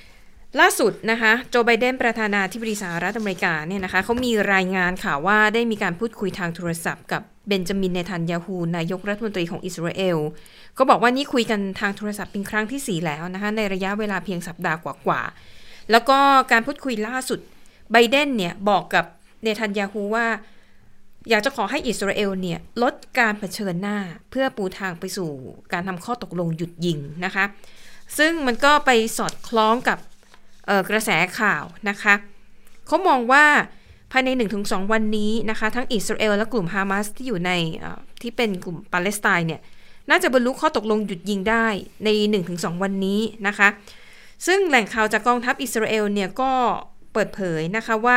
ล่าสุดนะคะโจไบเดนประธานาธิบดีสหรัฐอเมริกาเนี่ยนะคะเขามีรายงานข่าวว่าได้มีการพูดคุยทางโทรศัพท์กับเบนจามินเนทันยาฮูนายกรัฐมนตรีของอิสราเอลก็บอกว่านี่คุยกันทางโทรศัพท์เป็นครั้งที่ 4 แล้วนะคะในระยะเวลาเพียงสัปดาห์กว่าๆแล้วก็การพูดคุยล่าสุดไบเดนเนี่ยบอกกับเนทันยาฮูว่า อยากจะขอให้อิสราเอลเนี่ยลดการเผชิญหน้าเพื่อปูทางไปสู่การทำข้อตกลงหยุดยิงนะคะ ซึ่งมันก็ไปสอดคล้องกับกระแสข่าวนะคะเขามองว่าภายใน 1-2 วันนี้นะคะ ทั้งอิสราเอลและกลุ่มฮามาสที่อยู่ในที่เป็นกลุ่มปาเลสไตน์เนี่ยน่าจะบรรลุข้อตกลงหยุดยิงได้ใน 1-2 วันนี้นะคะ ซึ่งแหล่งข่าวจากกองทัพอิสราเอลเนี่ยก็เปิดเผยนะคะว่า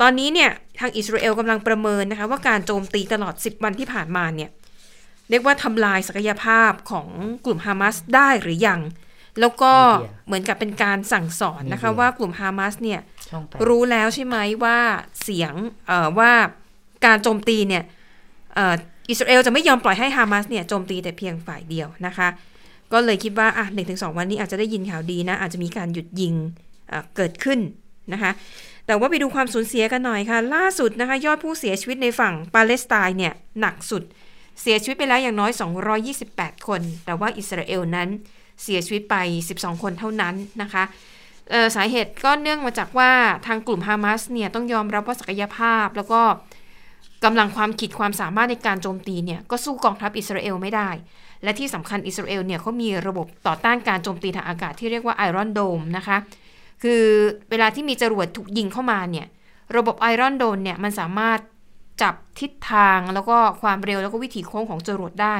ตอนนี้เนี่ยทางอิสราเอลกำลังประเมินนะคะว่าการโจมตีตลอด 10 วันที่ผ่านมาเนี่ยเรียกว่าทำลายศักยภาพของกลุ่มฮามาสได้หรือยัง แล้วก็มีเดียเหมือนกับเป็นการสั่งสอนนะคะมีเดียว่ากลุ่มฮามาสเนี่ยช่องแปดรู้แล้วใช่ไหมว่าเสียงเอ่อว่าการโจมตีเนี่ยเอ่ออิสราเอลจะไม่ยอมปล่อยให้ฮามาสเนี่ยโจมตีแต่เพียงฝ่ายเดียวนะคะ ก็เลยคิดว่าอะหนึ่งถึงสองวันนี้อาจจะได้ยินข่าวดีนะ อาจจะมีการหยุดยิงเอ่อเกิดขึ้นนะคะ แต่ว่าไปดูความสูญเสียกันหน่อยค่ะ ล่าสุดนะคะ ยอดผู้เสียชีวิตในฝั่งปาเลสไตน์เนี่ยหนักสุด เสียชีวิตไปแล้วอย่างน้อย 228 คน แต่ว่าอิสราเอลนั้นเสียชีวิตไป 12 คนเท่านั้นนะคะสาเหตุก็เนื่องมาจากว่าทางกลุ่มฮามาสเนี่ยต้องยอมรับว่าศักยภาพ แล้วก็กำลังความขีดความสามารถในการโจมตีเนี่ยก็สู้กองทัพอิสราเอลไม่ได้ และที่สำคัญอิสราเอลเนี่ยเขามีระบบต่อต้านการโจมตีทางอากาศที่เรียกว่าไอรอนโดมนะคะ คือเวลาที่มีจรวดถูกยิงเข้ามาเนี่ย ระบบไอรอนโดมเนี่ยมันสามารถจับทิศทางแล้วก็ความเร็วแล้วก็วิถีโค้งของจรวดได้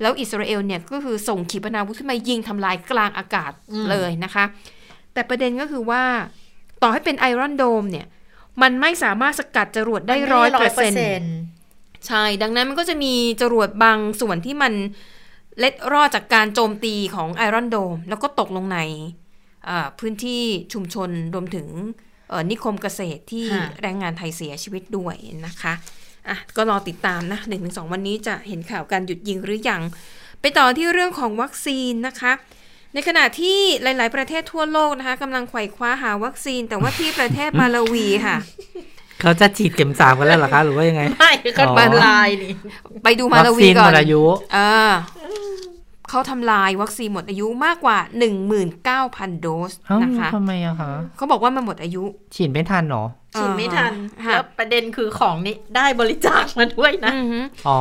แล้วอิสราเอลเนี่ยก็คือส่งขีปนาวุธขึ้นมายิงทำลายกลางอากาศอืมเลยนะคะ แต่ประเด็นก็คือว่าต่อให้เป็นไอรอนโดมเนี่ย มันไม่สามารถสกัดจรวดได้ร้อยเปอร์เซ็นต์ใช่ ดังนั้นมันก็จะมีจรวดบางส่วนที่มันเล็ดรอดจากการโจมตีของไอรอนโดมแล้วก็ตกลงในอ่า พื้นที่ชุมชนรวมถึงเอ่อนิคมเกษตรที่ค่ะแรงงานไทยเสียชีวิตด้วยนะคะอะก็รอติดตามนะหนึ่งถึงสองวันนี้จะเห็นข่าวการหยุดยิงหรือยัง ไปต่อที่เรื่องของวัคซีนนะคะ ในขณะที่หลาย ๆ ประเทศทั่วโลกนะคะกำลังไขว่คว้าหาวัคซีน แต่ว่าที่ประเทศมาลาวีค่ะ เขาจะฉีดเข็มสามกันแล้วเหรอคะ หรือว่ายังไง ไม่ก็อ๋อบานลายนี่ ไปดูมาวัลาควีซีนก่หอมนดอายุอ่า เขาทำลายวัคซีนหมดอายุมากกว่า 19,000 โดสเอ้านะคะทำไมอะคะเขาบอกว่ามันหมดอายุ ฉีดไม่ทันเหรอ ฉีดไม่ทันค่ะแล้วประเด็นคือของนี้ได้บริจาคมาด้วยนะอือหืออ๋อ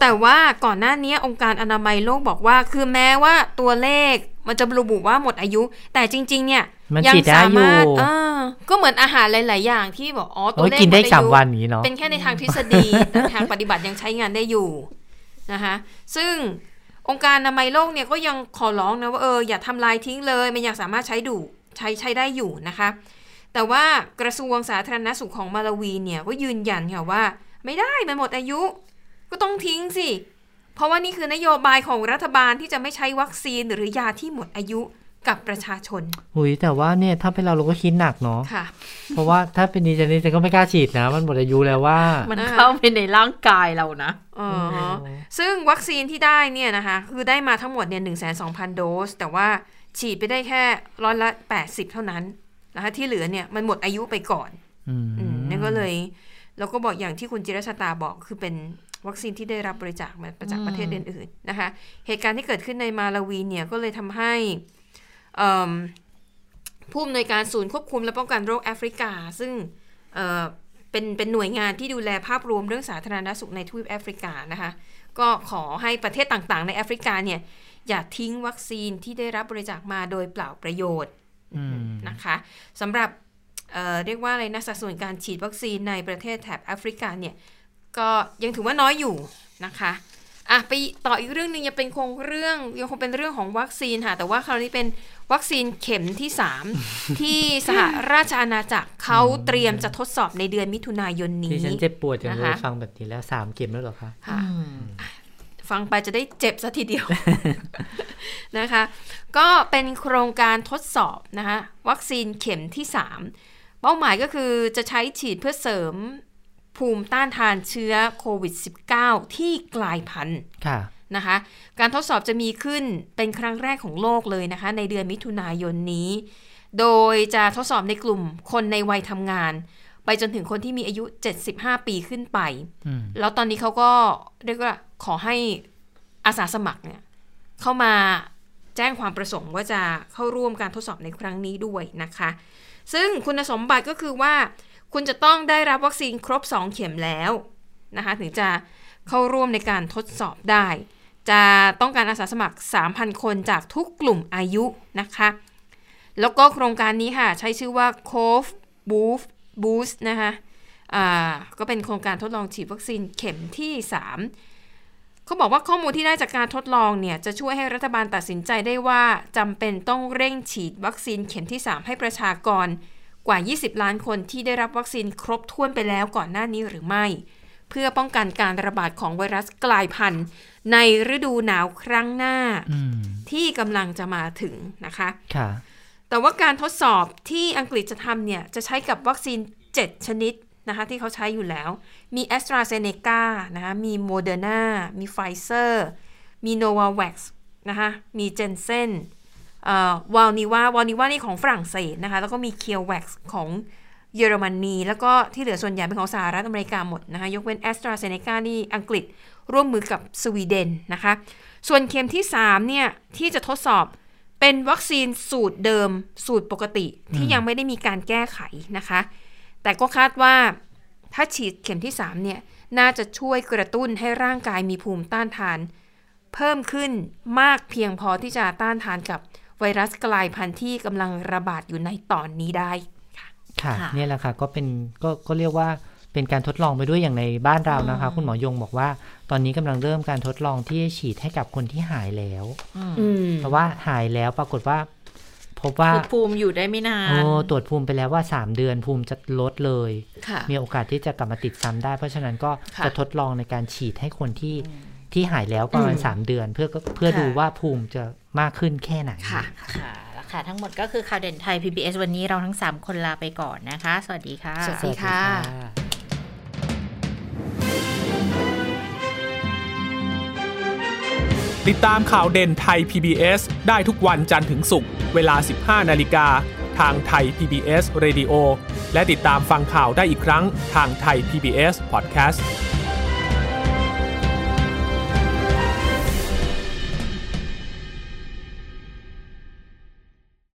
แต่ว่าก่อนหน้านี้องค์การอนามัยโลกบอกว่า คือแม้ว่าตัวเลขมันจะระบุว่าหมดอายุ แต่จริง ๆ เนี่ยมันยัฉีดได้สาอยู่มารถเออก็เหมือนอาหารหลาย ๆ อย่างที่บอกอ๋อตัวโอ้ยเลขกินได้หมสามอายุวันอย่างนี้เนาะเป็นแค่ในทางทฤษฎีแต่ทางปฏิบัติยังใช้งานได้อยู่นะคะ ซึ่ง องค์การอนามัยโลกเนี่ยก็ยังขอร้องนะว่าเอออย่าทำลายทิ้งเลย มันยังสามารถใช้ดูใช้ใช้ได้อยู่นะคะ แต่ว่ากระทรวงสาธารณสุขของมาลาวีเนี่ยก็ยืนยันค่ะว่า ไม่ได้มันหมดอายุ ก็ต้องทิ้งสิ เพราะว่านี่คือนโยบายของรัฐบาลที่จะไม่ใช้วัคซีนหรือยาที่หมดอายุ กับประชาชน หุยแต่ว่าเนี่ยถ้าเป็นเราเราก็คิดหนักเนาะค่ะเพราะว่าถ้าเป็นดีเจนี่จะก็ไม่กล้าฉีดนะ มันหมดอายุแล้วว่า มันอ่าเข้าไปในร่างกายเรานะอ๋อซึ่งวัคซีนที่ได้เนี่ยนะคะ คือได้มาทั้งหมดเนี่ยหนึ่งแสนสองพันโดส แต่ว่าฉีดไปได้แค่ร้อยละแปดสิบเท่านั้นนะคะที่เหลือเนี่ยมันหมดอายุไปก่อนอืมอืมนั่นก็เลยเราก็บอกอย่างที่คุณจิรชตาบอกคือเป็นวัคซีนที่ได้รับบริจาคมาจากอืมประเทศอื่นๆนะคะ เหตุการณ์ที่เกิดขึ้นในมาลาวีเนี่ยก็เลยทำให้เอิ่ม ผู้อำนวยการศูนย์ควบคุมและป้องกันโรคแอฟริกา ซึ่งเเป็นเป็นหน่วยงานที่ดูแลภาพรวมเรื่องสาธารณสุขในทวีปแอฟริกานะคะก็ขอให้ประเทศต่างๆ ในแอฟริกาเนี่ยอย่าทิ้งวัคซีนที่ได้รับบริจาคมาโดยเปล่าประโยชน์นะคะสำหรับเเรียกว่าอะไรนะสัดส่วนการฉีดวัคซีนในประเทศแถบแอฟริกาเนี่ยก็ยังถือว่าน้อยอยู่นะคะ อะไปต่ออีกเรื่องหนึ่งยังเป็นคงเรื่องยังคงเป็นเรื่องของวัคซีนค่ะ แต่ว่าคราวนี้เป็นวัคซีนเข็มที่ 3 ที่สหราชอาณาจักรเขาเตรียมจะทดสอบในเดือนมิถุนายนนี้ที่ฉันเจ็บปวดจังเลนะคะยฟังแบบนี้แล้วสามเข็มแล้วเหรอคะค่ะฟังไปจะได้เจ็บซะทีเดียวนะคะ ก็เป็นโครงการทดสอบนะคะวัคซีนเข็มที่ 3 เป้าหมายก็คือจะใช้ฉีดเพื่อเสริม ภูมิต้านทานเชื้อโควิด -19 ที่กลายพันธุ์ค่ะนะคะ การทดสอบจะมีขึ้นเป็นครั้งแรกของโลกเลยนะคะ ในเดือนมิถุนายนนี้ โดยจะทดสอบในกลุ่มคนในวัยทำงาน ไปจนถึงคนที่มีอายุ 75 ปีขึ้นไปอืมแล้วตอนนี้เขาก็เรียกว่าขอให้อาสาสมัครเนี่ยเข้ามาแจ้งความประสงค์ว่าจะเข้าร่วมการทดสอบในครั้งนี้ด้วยนะคะ ซึ่งคุณสมบัติก็คือว่า คุณจะต้องได้รับวัคซีนครบ 2 เข็มแล้วนะคะถึงจะเข้าร่วมในการทดสอบได้ จะต้องการอาสาสมัคร 3,000 คนจากทุกกลุ่มอายุนะคะ แล้วก็โครงการนี้ค่ะ ใช้ชื่อว่า COVE Boost Boost นะคะก็เป็นโครงการทดลองฉีดวัคซีนเข็มที่ 3 เขาบอกว่าข้อมูลที่ได้จากการทดลองเนี่ย จะช่วยให้รัฐบาลตัดสินใจได้ว่าจำเป็นต้องเร่งฉีดวัคซีนเข็มที่ 3 ให้ประชากร กว่า 20 ล้านคนที่ได้รับวัคซีนครบถ้วนไปแล้วก่อนหน้านี้หรือไม่ เพื่อป้องกันการระบาดของไวรัสกลายพันธุ์ ในฤดูหนาวครั้งหน้าอืมที่กำลังจะมาถึงนะคะค่ะแต่ว่าการทดสอบที่อังกฤษจะทำเนี่ย จะใช้กับวัคซีน 7 ชนิดนะคะที่เขาใช้อยู่แล้ว มี a s t r a z เซ e c a นะคะมี Moderna มี Pfizer มี Novavax นะคะมี Janssen วาลนิวาวาลนิวานี่ของฝรั่งเศสนะคะ แล้วก็มี c u r e v a x ของเยอรมนี แล้วก็ที่เหลือส่วนใหญ่เป็นของสหรัฐอเมริกาหมดนะคะ ยกเว้น a s t r a z เซ e c a นี่อังกฤษร่วมมือกับสวีเดนนะคะ ส่วนเข็มที่ 3 เนี่ย ที่จะทดสอบเป็นวัคซีนสูตรเดิมสูตรปกติที่ยังไม่ได้มีการแก้ไขนะคะ แต่ก็คาดว่าถ้าฉีดเข็มที่ 3 เนี่ย น่าจะช่วยกระตุ้นให้ร่างกายมีภูมิต้านทาน เพิ่มขึ้นมากเพียงพอที่จะต้านทานกับ ไวรัสกลายพันธุ์ที่กำลังระบาดอยู่ในตอนนี้ได้ค่ะค่ะค่ะเนี่ยแหละค่ะก็เป็นก็ก็เรียกว่าเป็นการทดลองไปด้วยอย่างในบ้านเรานะคะอืมคุณหมอยงบอกว่า ตอนนี้กำลังเริ่มการทดลองที่จะฉีดให้กับคนที่หายแล้วอืมอืมเพราะว่าหายแล้วปรากฏว่า พบว่าคือภูมิอยู่ได้ไม่นานโอ้ตรวจภูมิไปแล้วว่า 3 เดือนภูมิจะลดเลยค่ะมีโอกาสที่จะกลับมาติดซ้ำได้ เพราะฉะนั้นก็ค่ะจะทดลองในการฉีดให้คนที่ ที่หายแล้วประมาณอืม3เดือน เพื่อเพื่อค่ะดูว่าภูมิจะมากขึ้นแค่ไหนค่ะค่ะแล้วค่ะ ทั้งหมดก็คือข่าวเด่นไทย PBS วันนี้เราทั้ง 3 คนลาไปก่อนนะคะ สวัสดีค่ะ สวัสดีค่ะ ติดตามข่าวเด่นไทย PBS ได้ทุกวันจันทร์ถึงศุกร์เวลา 15 นาฬิกาทางไทย PBS Radio และติดตามฟังข่าวได้อีกครั้งทางไทย PBS Podcast